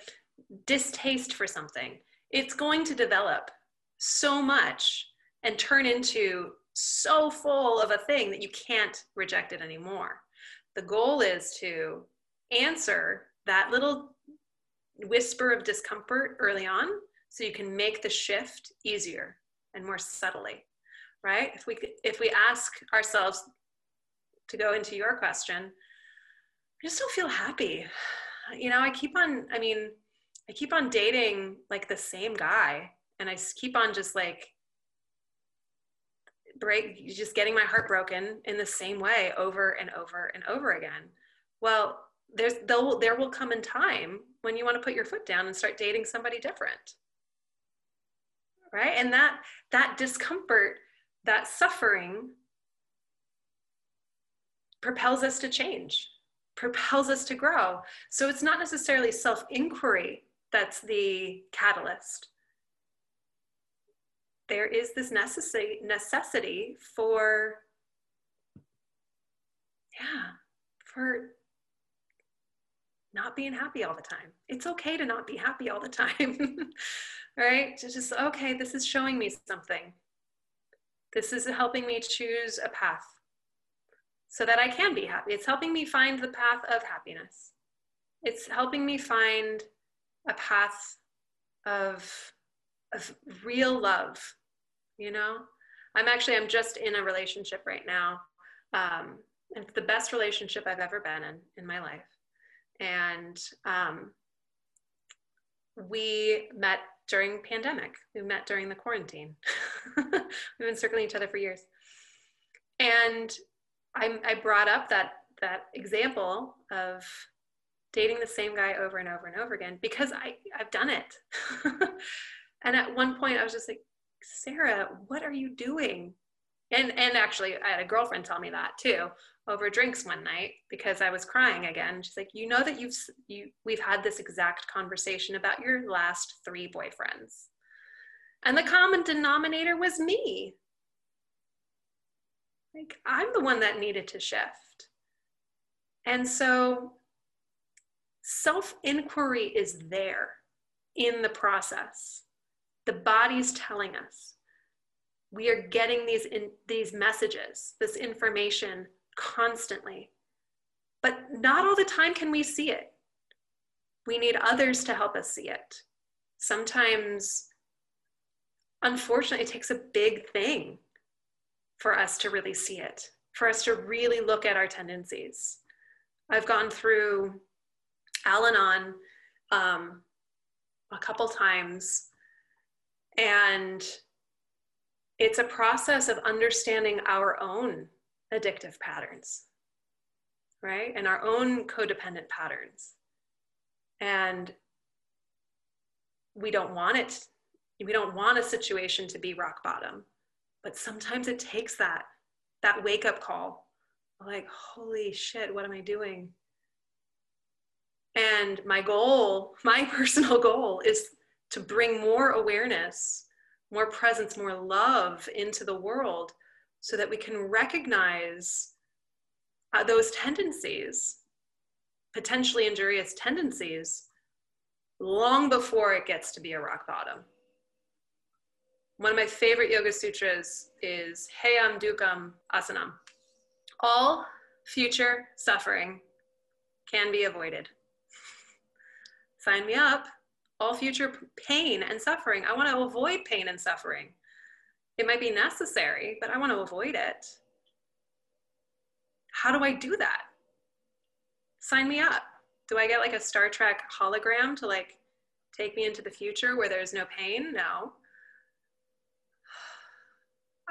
distaste for something. It's going to develop so much and turn into so full of a thing that you can't reject it anymore. The goal is to answer that little whisper of discomfort early on so you can make the shift easier and more subtly right if we if we ask ourselves to go into your question i just don't feel happy you know i keep on i mean i keep on dating like the same guy and i keep on just like break just getting my heart broken in the same way over and over and over again. Well there's there will come in time when you want to put your foot down and start dating somebody different. Right? And that that discomfort that suffering propels us to change propels us to grow. So it's not necessarily self inquiry that's the catalyst. There is this necessity necessity for yeah for not being happy all the time. It's okay to not be happy all the time right? To just okay this is showing me something. This is helping me choose a path so that i can be happy. It's helping me find the path of happiness. It's helping me find a path of of real love you know? I'm actually i'm just in a relationship right now um, it's the best relationship i've ever been in in my life. And um, we met during pandemic. We met during the quarantine. We've been circling each other for years. And I, I brought up that that example of dating the same guy over and over and over again because I, I've done it. and at one point I was just like, Sarah, what are you doing? And and actually I had a girlfriend tell me that too over drinks one night because I was crying again. She's like, "You know that you've you we've had this exact conversation about your last 3 boyfriends." And the common denominator was me. Like I'm the one that needed to shift. And so self inquiry is there in the process. The body's telling us. We are getting these, in, these messages, this information constantly. But not all the time can we see it. We need others to help us see it. Sometimes, unfortunately, it takes a big thing for us to really see it, for us to really look at our tendencies. I've gone through Al Anon um, a couple times, and it's a process of understanding our own addictive patterns, right? And our own codependent patterns. And we don't want it. We don't want a situation to be rock bottom. But sometimes it takes that, that wake up call. Like, holy shit, what am I doing? And my goal, my personal goal, is to bring more awareness, more presence, more love into the world so that we can recognize uh, those tendencies, potentially injurious tendencies, long before it gets to be a rock bottom. One of my favorite yoga sutras is Heyam Dukam Asanam. All future suffering can be avoided. Sign me up. All future pain and suffering. I want to avoid pain and suffering. It might be necessary, but I want to avoid it. How do I do that? Sign me up. Do I get like a Star Trek hologram to like take me into the future where there's no pain? No.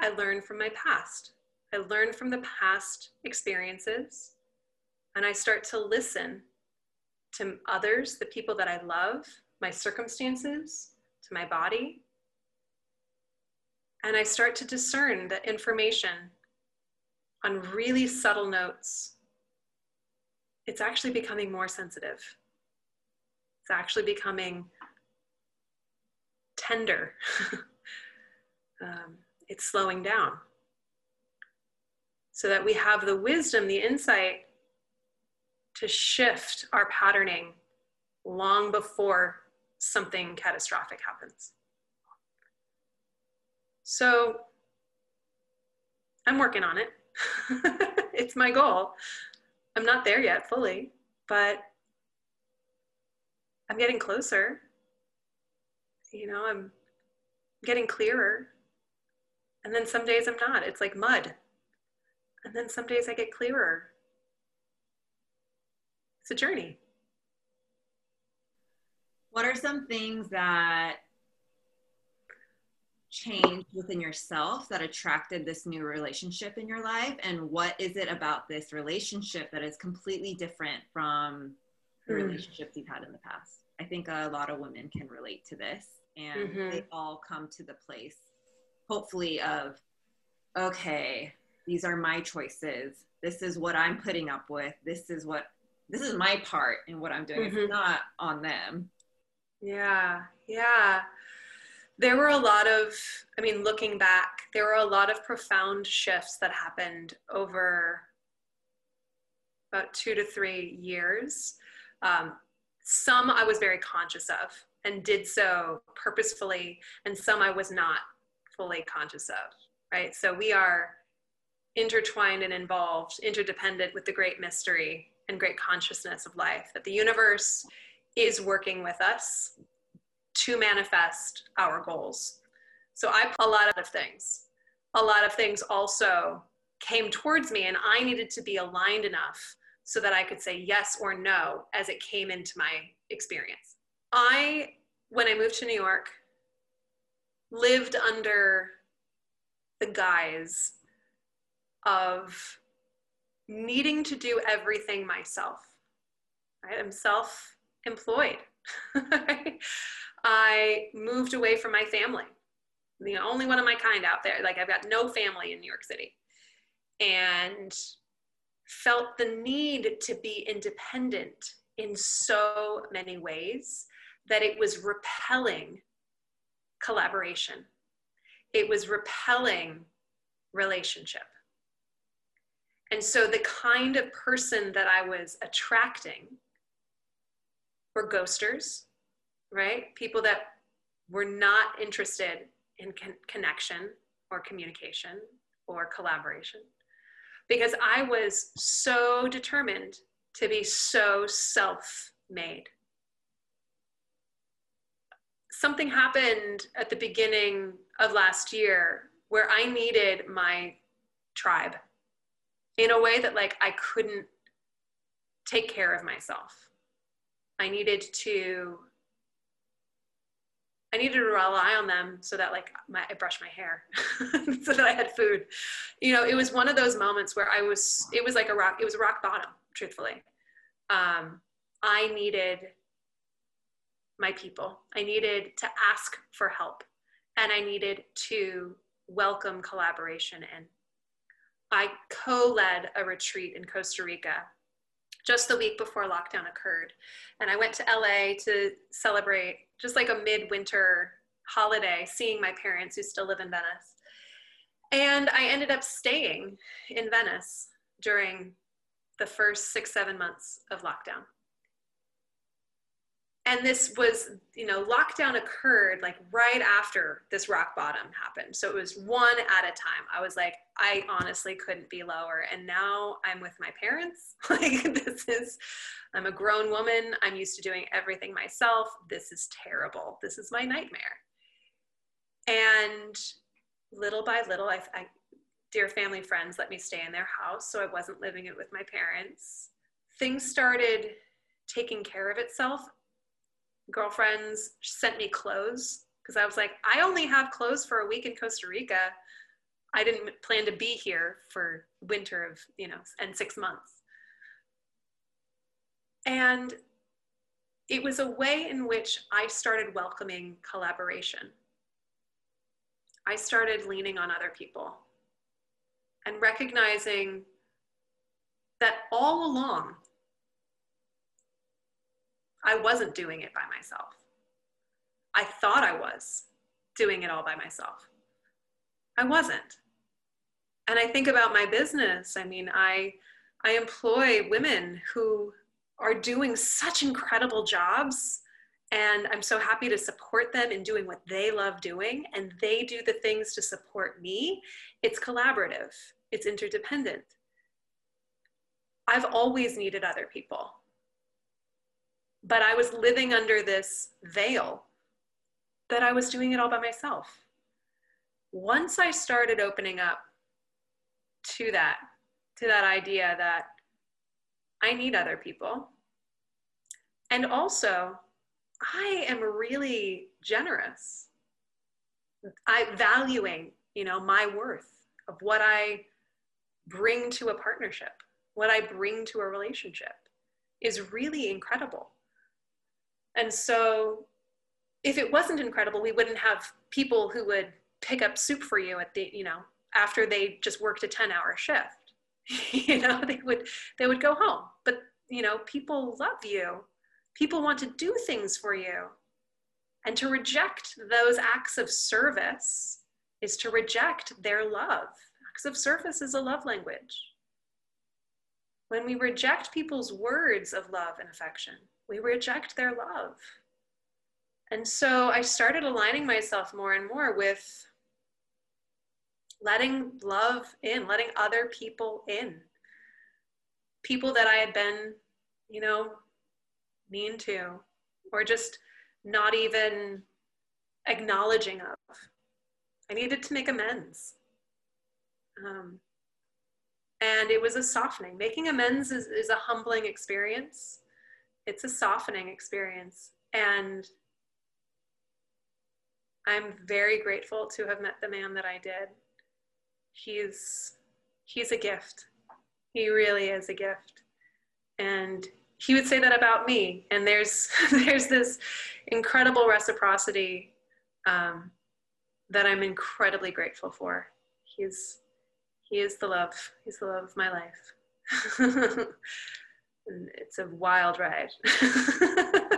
I learn from my past. I learn from the past experiences and I start to listen to others, the people that I love, my circumstances, to my body. And I start to discern the information on really subtle notes. It's actually becoming more sensitive. It's actually becoming tender. um, it's slowing down. So that we have the wisdom, the insight to shift our patterning long before something catastrophic happens. So I'm working on it. it's my goal. I'm not there yet fully, but I'm getting closer. You know, I'm getting clearer. And then some days I'm not. It's like mud. And then some days I get clearer. It's a journey. What are some things that changed within yourself that attracted this new relationship in your life? And what is it about this relationship that is completely different from the mm. relationships you've had in the past? I think a lot of women can relate to this, and mm-hmm. they all come to the place, hopefully, of okay, these are my choices. This is what I'm putting up with. This is what this is my part in what I'm doing. Mm-hmm. It's not on them. Yeah, yeah. There were a lot of, I mean, looking back, there were a lot of profound shifts that happened over about two to three years. Um, some I was very conscious of and did so purposefully, and some I was not fully conscious of, right? So we are intertwined and involved, interdependent with the great mystery and great consciousness of life, that the universe is working with us to manifest our goals. So I a lot of things. A lot of things also came towards me, and I needed to be aligned enough so that I could say yes or no as it came into my experience. I, when I moved to New York, lived under the guise of needing to do everything myself. Right? I'm self employed. I moved away from my family, the only one of my kind out there. Like, I've got no family in New York City. And felt the need to be independent in so many ways that it was repelling collaboration. It was repelling relationship. And so the kind of person that I was attracting were ghosters, right? People that were not interested in con- connection or communication or collaboration. Because I was so determined to be so self made. Something happened at the beginning of last year where I needed my tribe in a way that like I couldn't take care of myself. I needed to I needed to rely on them so that like my, I brushed my hair so that I had food. You know, it was one of those moments where I was, it was like a rock, it was a rock bottom, truthfully. Um, I needed my people. I needed to ask for help and I needed to welcome collaboration in. I co led a retreat in Costa Rica just the week before lockdown occurred. And I went to LA to celebrate just like a midwinter holiday, seeing my parents who still live in Venice. And I ended up staying in Venice during the first six, seven months of lockdown and this was you know lockdown occurred like right after this rock bottom happened. So it was one at a time. I was like i honestly couldn't be lower. And now i'm with my parents. Like this is i'm a grown woman. I'm used to doing everything myself. This is terrible. This is my nightmare. And little by little I, I dear family friends let me stay in their house so i wasn't living it with my parents. Things started taking care of itself. Girlfriends sent me clothes because I was like, I only have clothes for a week in Costa Rica. I didn't plan to be here for winter of, you know, and six months. And it was a way in which I started welcoming collaboration. I started leaning on other people and recognizing that all along, I wasn't doing it by myself. I thought I was doing it all by myself. I wasn't. And I think about my business. I mean, I, I employ women who are doing such incredible jobs and I'm so happy to support them in doing what they love doing, and they do the things to support me. It's collaborative, it's interdependent. I've always needed other people, but I was living under this veil that I was doing it all by myself. Once I started opening up to that, to that idea that I need other people, and also I am really generous. I valuing, you know, my worth of what I bring to a partnership, what I bring to a relationship is really incredible. And so if it wasn't incredible, we wouldn't have people who would pick up soup for you at the, you know, after they just worked a 10 hour shift. you know, they would they would go home. But you know, people love you People want to do things for you. And to reject those acts of service is to reject their love. Acts of service is a love language. When we reject people's words of love and affection, we reject their love. And so I started aligning myself more and more with letting love in, letting other people in. People that I had been, you know, mean to, or just not even acknowledging of. I needed to make amends. Um, and it was a softening. Making amends is, is a humbling experience, it's a softening experience. And I'm very grateful to have met the man that I did. He's he's a gift. He really is a gift. And he would say that about me and there's there's this incredible reciprocity um, that i'm incredibly grateful for he's he is the love. He's the love of my life. And it's a wild ride.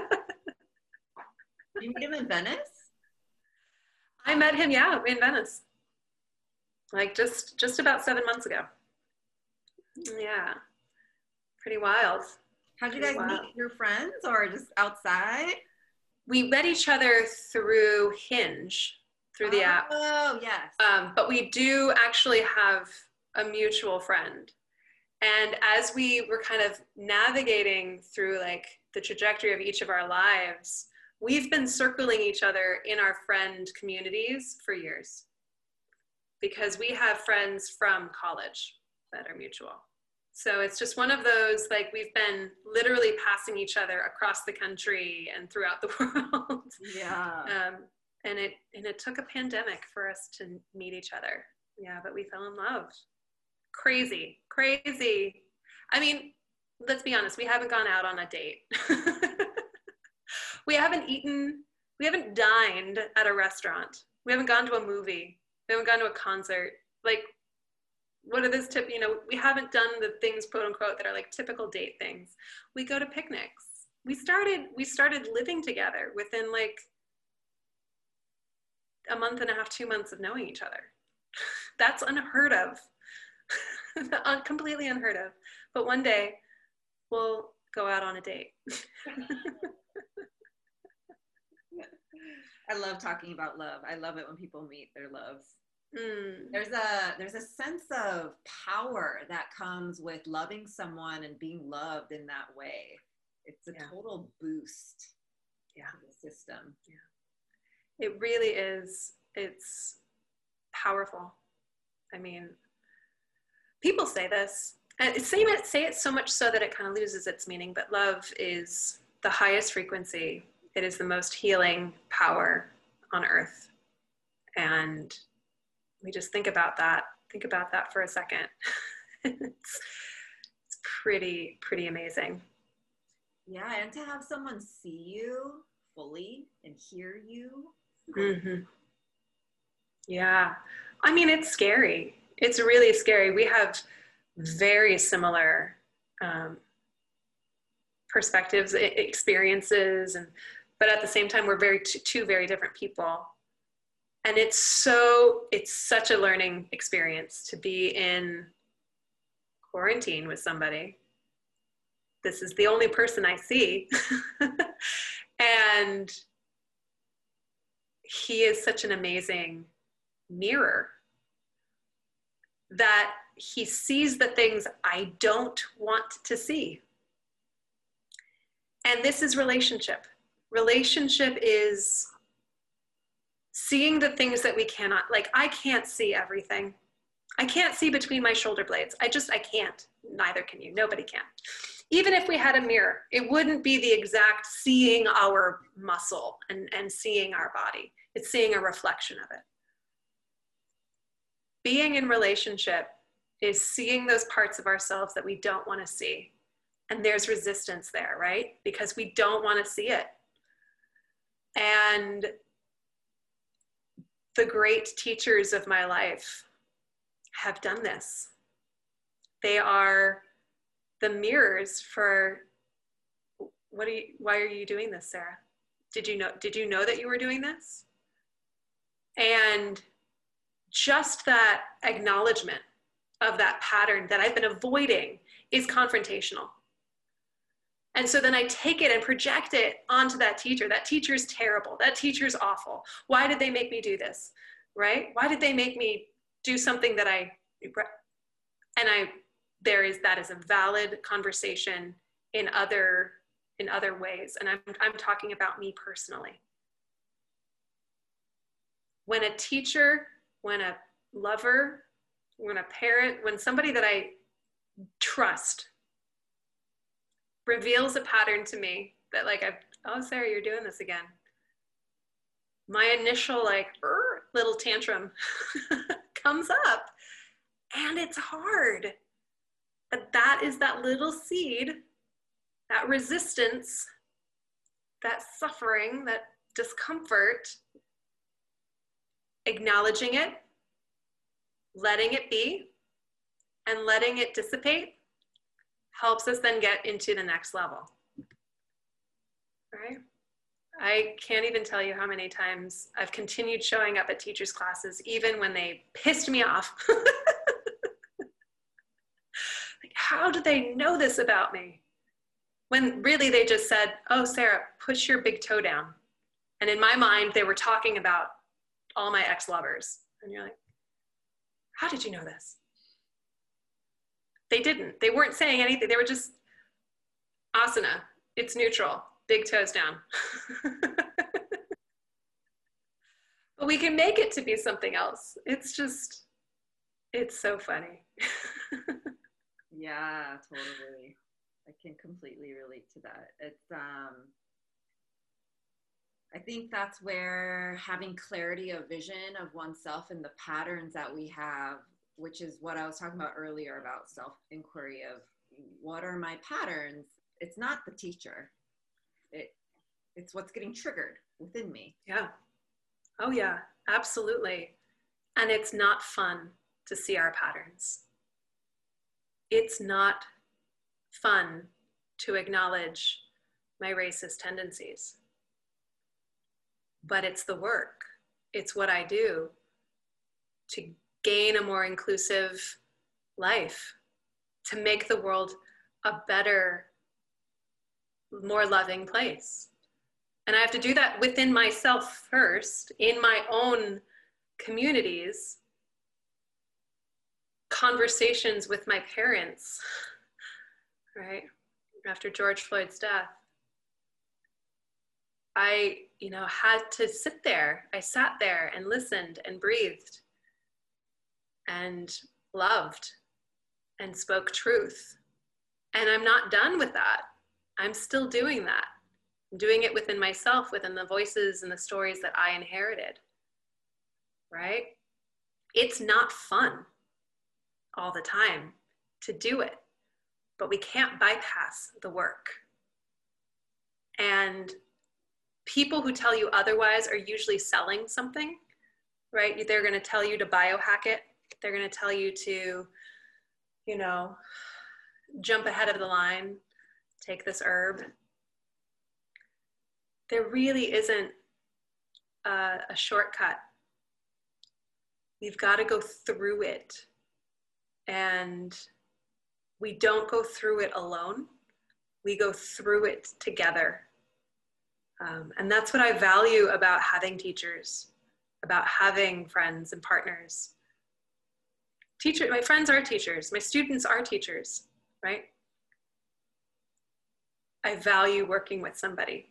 You meet him in venice? I met him yeah in venice. Like just just about seven months ago. Yeah. Pretty wild. How'd you guys wow. meet? Your friends or just outside? We met each other through Hinge, through the oh, app. Oh, yes. Um, but we do actually have a mutual friend. And as we were kind of navigating through like the trajectory of each of our lives, we've been circling each other in our friend communities for years because we have friends from college that are mutual. So it's just one of those, like we've been literally passing each other across the country and throughout the world. Yeah. Um, and it and it took a pandemic for us to meet each other. Yeah, but we fell in love. Crazy, crazy. I mean, let's be honest, we haven't gone out on a date. we haven't eaten, we haven't dined at a restaurant. We haven't gone to a movie. We haven't gone to a concert. Like what are this tip you know we haven't done the things quote unquote that are like typical date things we go to picnics we started we started living together within like a month and a half two months of knowing each other that's unheard of completely unheard of but one day we'll go out on a date i love talking about love i love it when people meet their loves Mm. There's a there's a sense of power that comes with loving someone and being loved in that way. It's a yeah. total boost yeah. to the system. Yeah. It really is. It's powerful. I mean, people say this, and say it, say it so much so that it kind of loses its meaning, but love is the highest frequency. It is the most healing power on earth. And we just think about that. Think about that for a second. it's, it's pretty, pretty amazing. Yeah, and to have someone see you fully and hear you. Mm-hmm. Yeah. I mean, it's scary. It's really scary. We have very similar um, perspectives, experiences, and but at the same time, we're very two, two very different people. And it's so it's such a learning experience to be in quarantine with somebody. This is the only person I see. and he is such an amazing mirror that he sees the things I don't want to see. And this is relationship. Relationship is seeing the things that we cannot, like, I can't see everything. I can't see between my shoulder blades. I just, I can't. Neither can you. Nobody can. Even if we had a mirror, it wouldn't be the exact seeing our muscle and, and seeing our body. It's seeing a reflection of it. Being in relationship is seeing those parts of ourselves that we don't want to see. And there's resistance there, right? Because we don't want to see it. And the great teachers of my life have done this. They are the mirrors for what are you why are you doing this, Sarah? Did you know did you know that you were doing this? And just that acknowledgement of that pattern that I've been avoiding is confrontational. And so then I take it and project it onto that teacher. That teacher is terrible. That teacher is awful. Why did they make me do this? Right? Why did they make me do something that I and I there is that is a valid conversation in other in other ways. And I'm I'm talking about me personally. When a teacher, when a lover, when a parent, when somebody that I trust reveals a pattern to me that like I've, oh Sarah, you're doing this again. My initial like little tantrum comes up and it's hard. But that is that little seed, that resistance, that suffering, that discomfort, acknowledging it, letting it be and letting it dissipate helps us then get into the next level. Right? I can't even tell you how many times I've continued showing up at teachers' classes, even when they pissed me off. like, how do they know this about me? When really they just said, Oh, Sarah, push your big toe down. And in my mind, they were talking about all my ex lovers. And you're like, how did you know this? They didn't. They weren't saying anything. They were just asana. It's neutral. Big toes down. but we can make it to be something else. It's just, it's so funny. yeah, totally. I can completely relate to that. It's um I think that's where having clarity of vision of oneself and the patterns that we have, which is what I was talking about earlier about self inquiry of what are my patterns? It's not the teacher. It it's what's getting triggered within me. Yeah. Oh yeah, absolutely. And it's not fun to see our patterns. It's not fun to acknowledge my racist tendencies but it's the work. It's what I do to gain a more inclusive life, to make the world a better, more loving place. And I have to do that within myself first, in my own communities, conversations with my parents, right? After George Floyd's death. I, you know, had to sit there. I sat there and listened and breathed and loved and spoke truth. And I'm not done with that. I'm still doing that. I'm doing it within myself, within the voices and the stories that I inherited. Right? It's not fun all the time to do it, but we can't bypass the work. And people who tell you otherwise are usually selling something, right? They're going to tell you to biohack it. They're going to tell you to, you know, jump ahead of the line, take this herb. There really isn't a, a shortcut. We've got to go through it. And we don't go through it alone, we go through it together. Um, and that's what I value about having teachers, about having friends and partners. Teacher, my friends are teachers, my students are teachers, right? I value working with somebody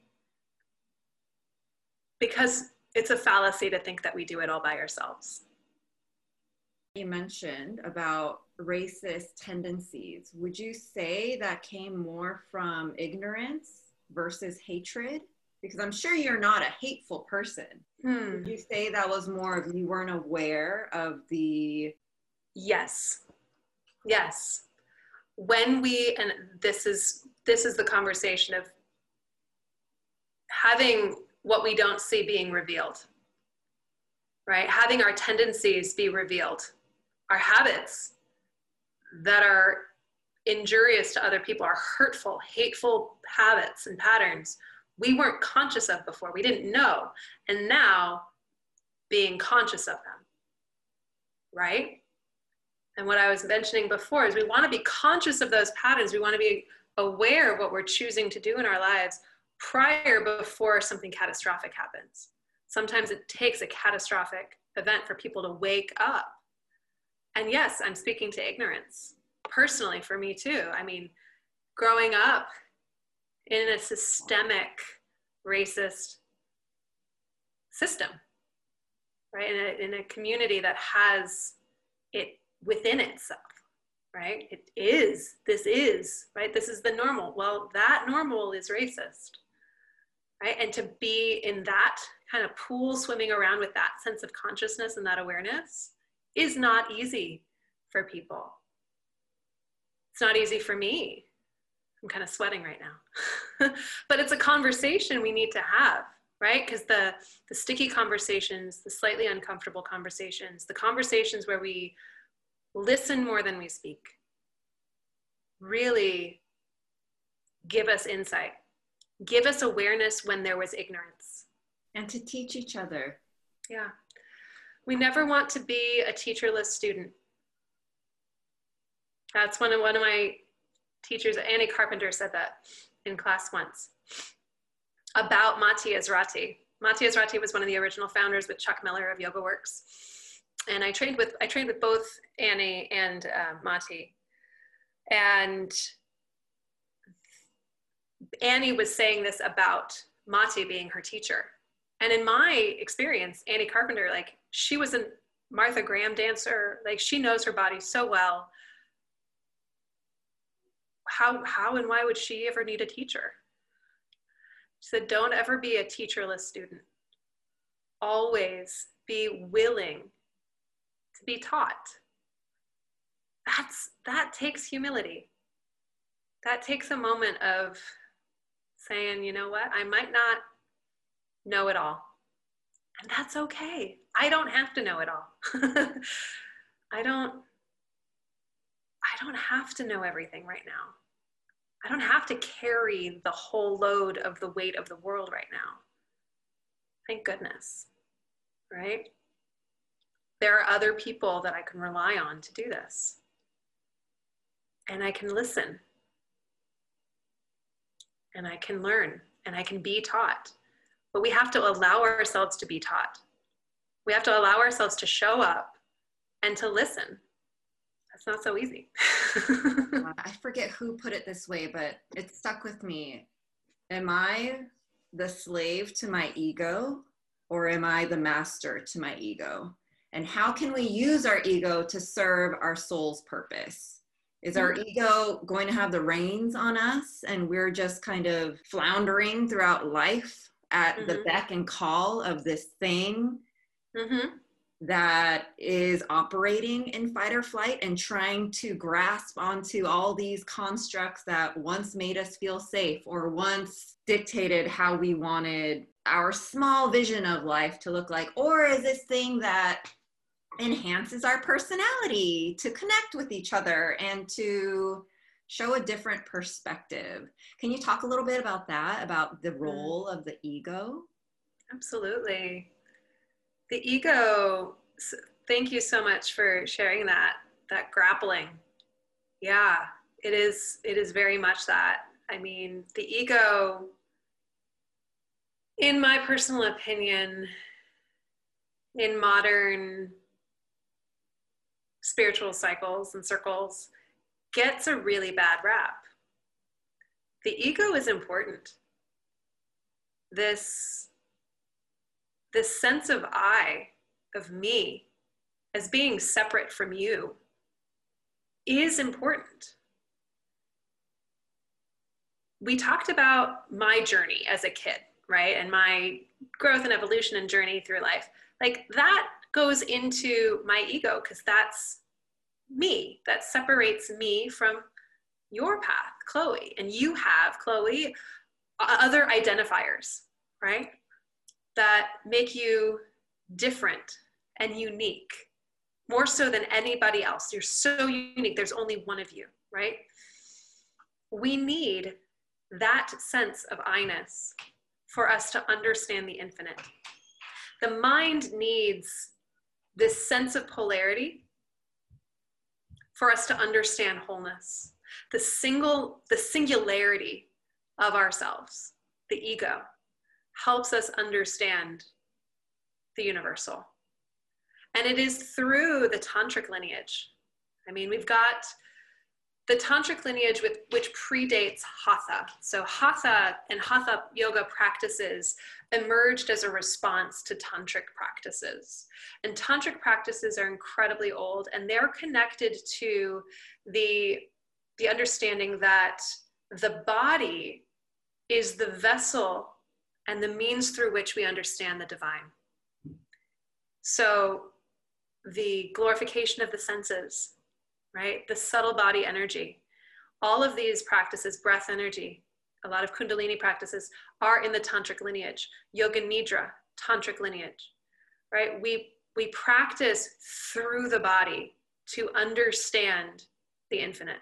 because it's a fallacy to think that we do it all by ourselves. You mentioned about racist tendencies. Would you say that came more from ignorance versus hatred? Because I'm sure you're not a hateful person. Hmm. You say that was more of you weren't aware of the. Yes. Yes. When we, and this is this is the conversation of having what we don't see being revealed right having our tendencies be revealed our habits that are injurious to other people, are hurtful, hateful habits and patterns we weren't conscious of before, we didn't know. And now being conscious of them, right? And what I was mentioning before is we want to be conscious of those patterns. We want to be aware of what we're choosing to do in our lives prior before something catastrophic happens. Sometimes it takes a catastrophic event for people to wake up and yes, I'm speaking to ignorance personally for me too. I mean, growing up in a systemic racist system, right? In a, in a community that has it within itself, right? It is, this is, right? This is the normal. Well, that normal is racist, right? And to be in that kind of pool swimming around with that sense of consciousness and that awareness is not easy for people. It's not easy for me. I'm kind of sweating right now. but it's a conversation we need to have, right? Because the, the sticky conversations, the slightly uncomfortable conversations, the conversations where we listen more than we speak, really give us insight, give us awareness when there was ignorance. And to teach each other. Yeah. We never want to be a teacherless student. That's one of, one of my teachers, Annie Carpenter said that in class once about Maty Ezraty. Maty Ezraty was one of the original founders with Chuck Miller of Yoga Works. And I trained with, I trained with both Annie and uh, Maty. And Annie was saying this about Maty being her teacher. And in my experience, Annie Carpenter, like she was a Martha Graham dancer. Like she knows her body so well. How, how and why would she ever need a teacher? She said, don't ever be a teacherless student. Always be willing to be taught. That's, that takes humility. That takes a moment of saying, you know what, I might not know it all. And that's okay. I don't have to know it all. I don't I don't have to know everything right now. I don't have to carry the whole load of the weight of the world right now. Thank goodness. Right? There are other people that I can rely on to do this. And I can listen. And I can learn and I can be taught. But we have to allow ourselves to be taught. We have to allow ourselves to show up and to listen. That's not so easy. I forget who put it this way, but it stuck with me. Am I the slave to my ego or am I the master to my ego? And how can we use our ego to serve our soul's purpose? Is our ego going to have the reins on us and we're just kind of floundering throughout life at the Mhm. beck and call of this thing Mm-hmm. That is operating in fight or flight and trying to grasp onto all these constructs that once made us feel safe or once dictated how we wanted our small vision of life to look like? Or is this thing that enhances our personality to connect with each other and to show a different perspective? Can you talk a little bit about that, about the mm-hmm. role of the ego? Absolutely. The ego, thank you so much for sharing that, that grappling. Yeah, it is, it is very much that. I mean, the ego, in my personal opinion, in modern spiritual cycles and circles, gets a really bad rap. The ego is important. This this sense of I, of me, as being separate from you, is important. We talked about my journey as a kid, right? And my growth and evolution and journey through life. Like that goes into my ego because that's me. That separates me from your path, Chloe. And you have, Chloe, other identifiers, right? That make you different and unique more so than anybody else. You're so unique. There's only one of you, right? We need that sense of I-ness for us to understand the infinite. The mind needs this sense of polarity for us to understand wholeness. The single, the singularity of ourselves, the ego helps us understand the universal. And it is through the tantric lineage. I mean, we've got the tantric lineage with, which predates hatha. So hatha and hatha yoga practices emerged as a response to tantric practices. And tantric practices are incredibly old and they're connected to the, the understanding that the body is the vessel and the means through which we understand the divine. So, the glorification of the senses, right? The subtle body energy, all of these practices, breath energy, a lot of Kundalini practices are in the Tantric lineage, Yoga Nidra, Tantric lineage, right? We, we practice through the body to understand the infinite.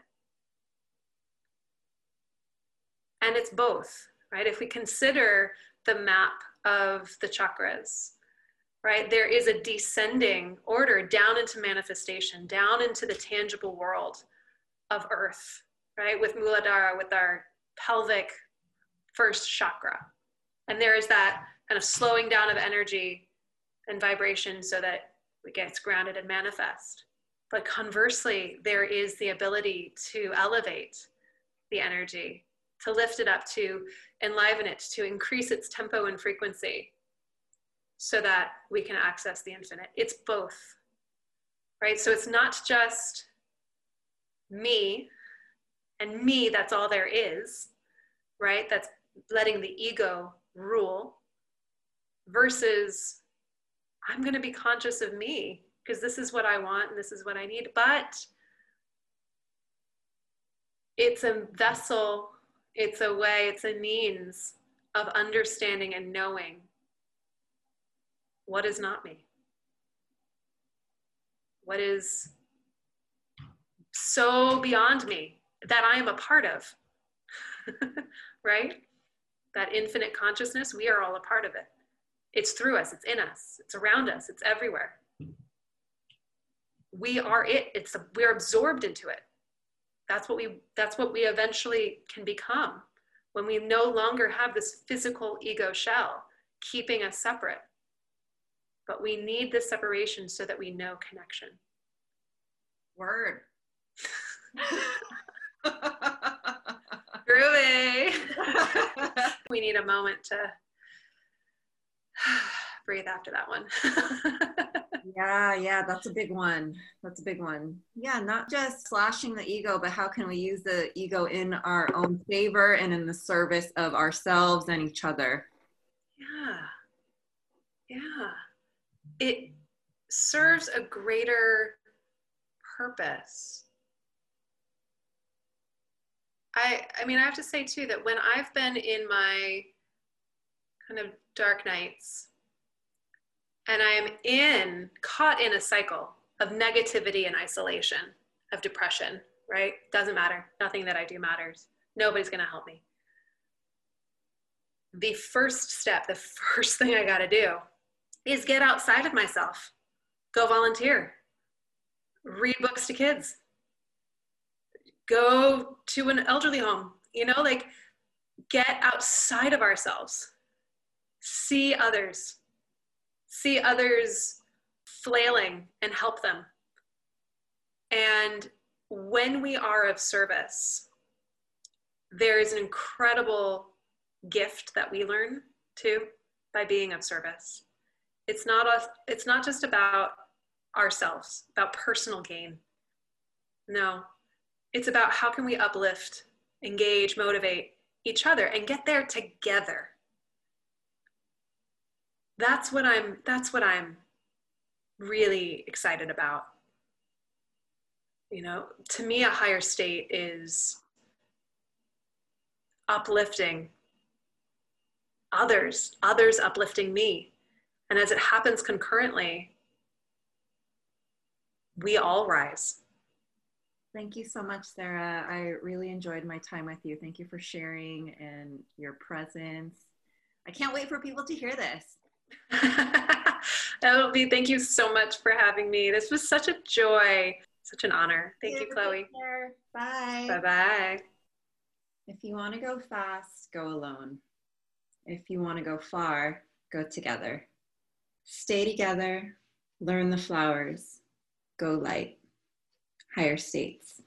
And it's both, right? If we consider the map of the chakras, right? There is a descending order down into manifestation, down into the tangible world of earth, right? With Muladhara, with our pelvic first chakra. And there is that kind of slowing down of energy and vibration so that it gets grounded and manifest. But conversely, there is the ability to elevate the energy, to lift it up, to enliven it, to increase its tempo and frequency so that we can access the infinite. It's both, right? So it's not just me and me, that's all there is, right? That's letting the ego rule versus I'm going to be conscious of me because this is what I want and this is what I need. But it's a vessel, it's a way, it's a means of understanding and knowing what is not me. What is so beyond me that I am a part of, right? That infinite consciousness, we are all a part of it. It's through us, it's in us, it's around us, it's everywhere. We are it. It's we're absorbed into it. That's what we that's what we eventually can become when we no longer have this physical ego shell keeping us separate. But we need this separation so that we know connection. Word. Groovy. we need a moment to breathe after that one. Yeah, yeah, that's a big one. That's a big one. Yeah, not just slashing the ego, but how can we use the ego in our own favor and in the service of ourselves and each other? Yeah. Yeah. It serves a greater purpose. I I mean I have to say too that when I've been in my kind of dark nights and I am in caught in a cycle of negativity and isolation, of depression, right? Doesn't matter. Nothing that I do matters. Nobody's going to help me. The first step, the first thing I got to do is get outside of myself. Go volunteer. Read books to kids. Go to an elderly home. You know, like get outside of ourselves. See others see others flailing and help them. And when we are of service, there is an incredible gift that we learn too by being of service. It's not a, it's not just about ourselves, about personal gain. No, it's about how can we uplift, engage, motivate each other and get there together that's what i'm that's what i'm really excited about you know to me a higher state is uplifting others others uplifting me and as it happens concurrently we all rise Thank you so much, Sarah. I really enjoyed my time with you. Thank you for sharing and your presence. I can't wait for people to hear this. Elby, thank you so much for having me. This was such a joy, such an honor. Thank you, Chloe. Bye. Bye bye. If you want to go fast, go alone. If you want to go far, go together. Stay together, learn the flowers, go light. Higher states.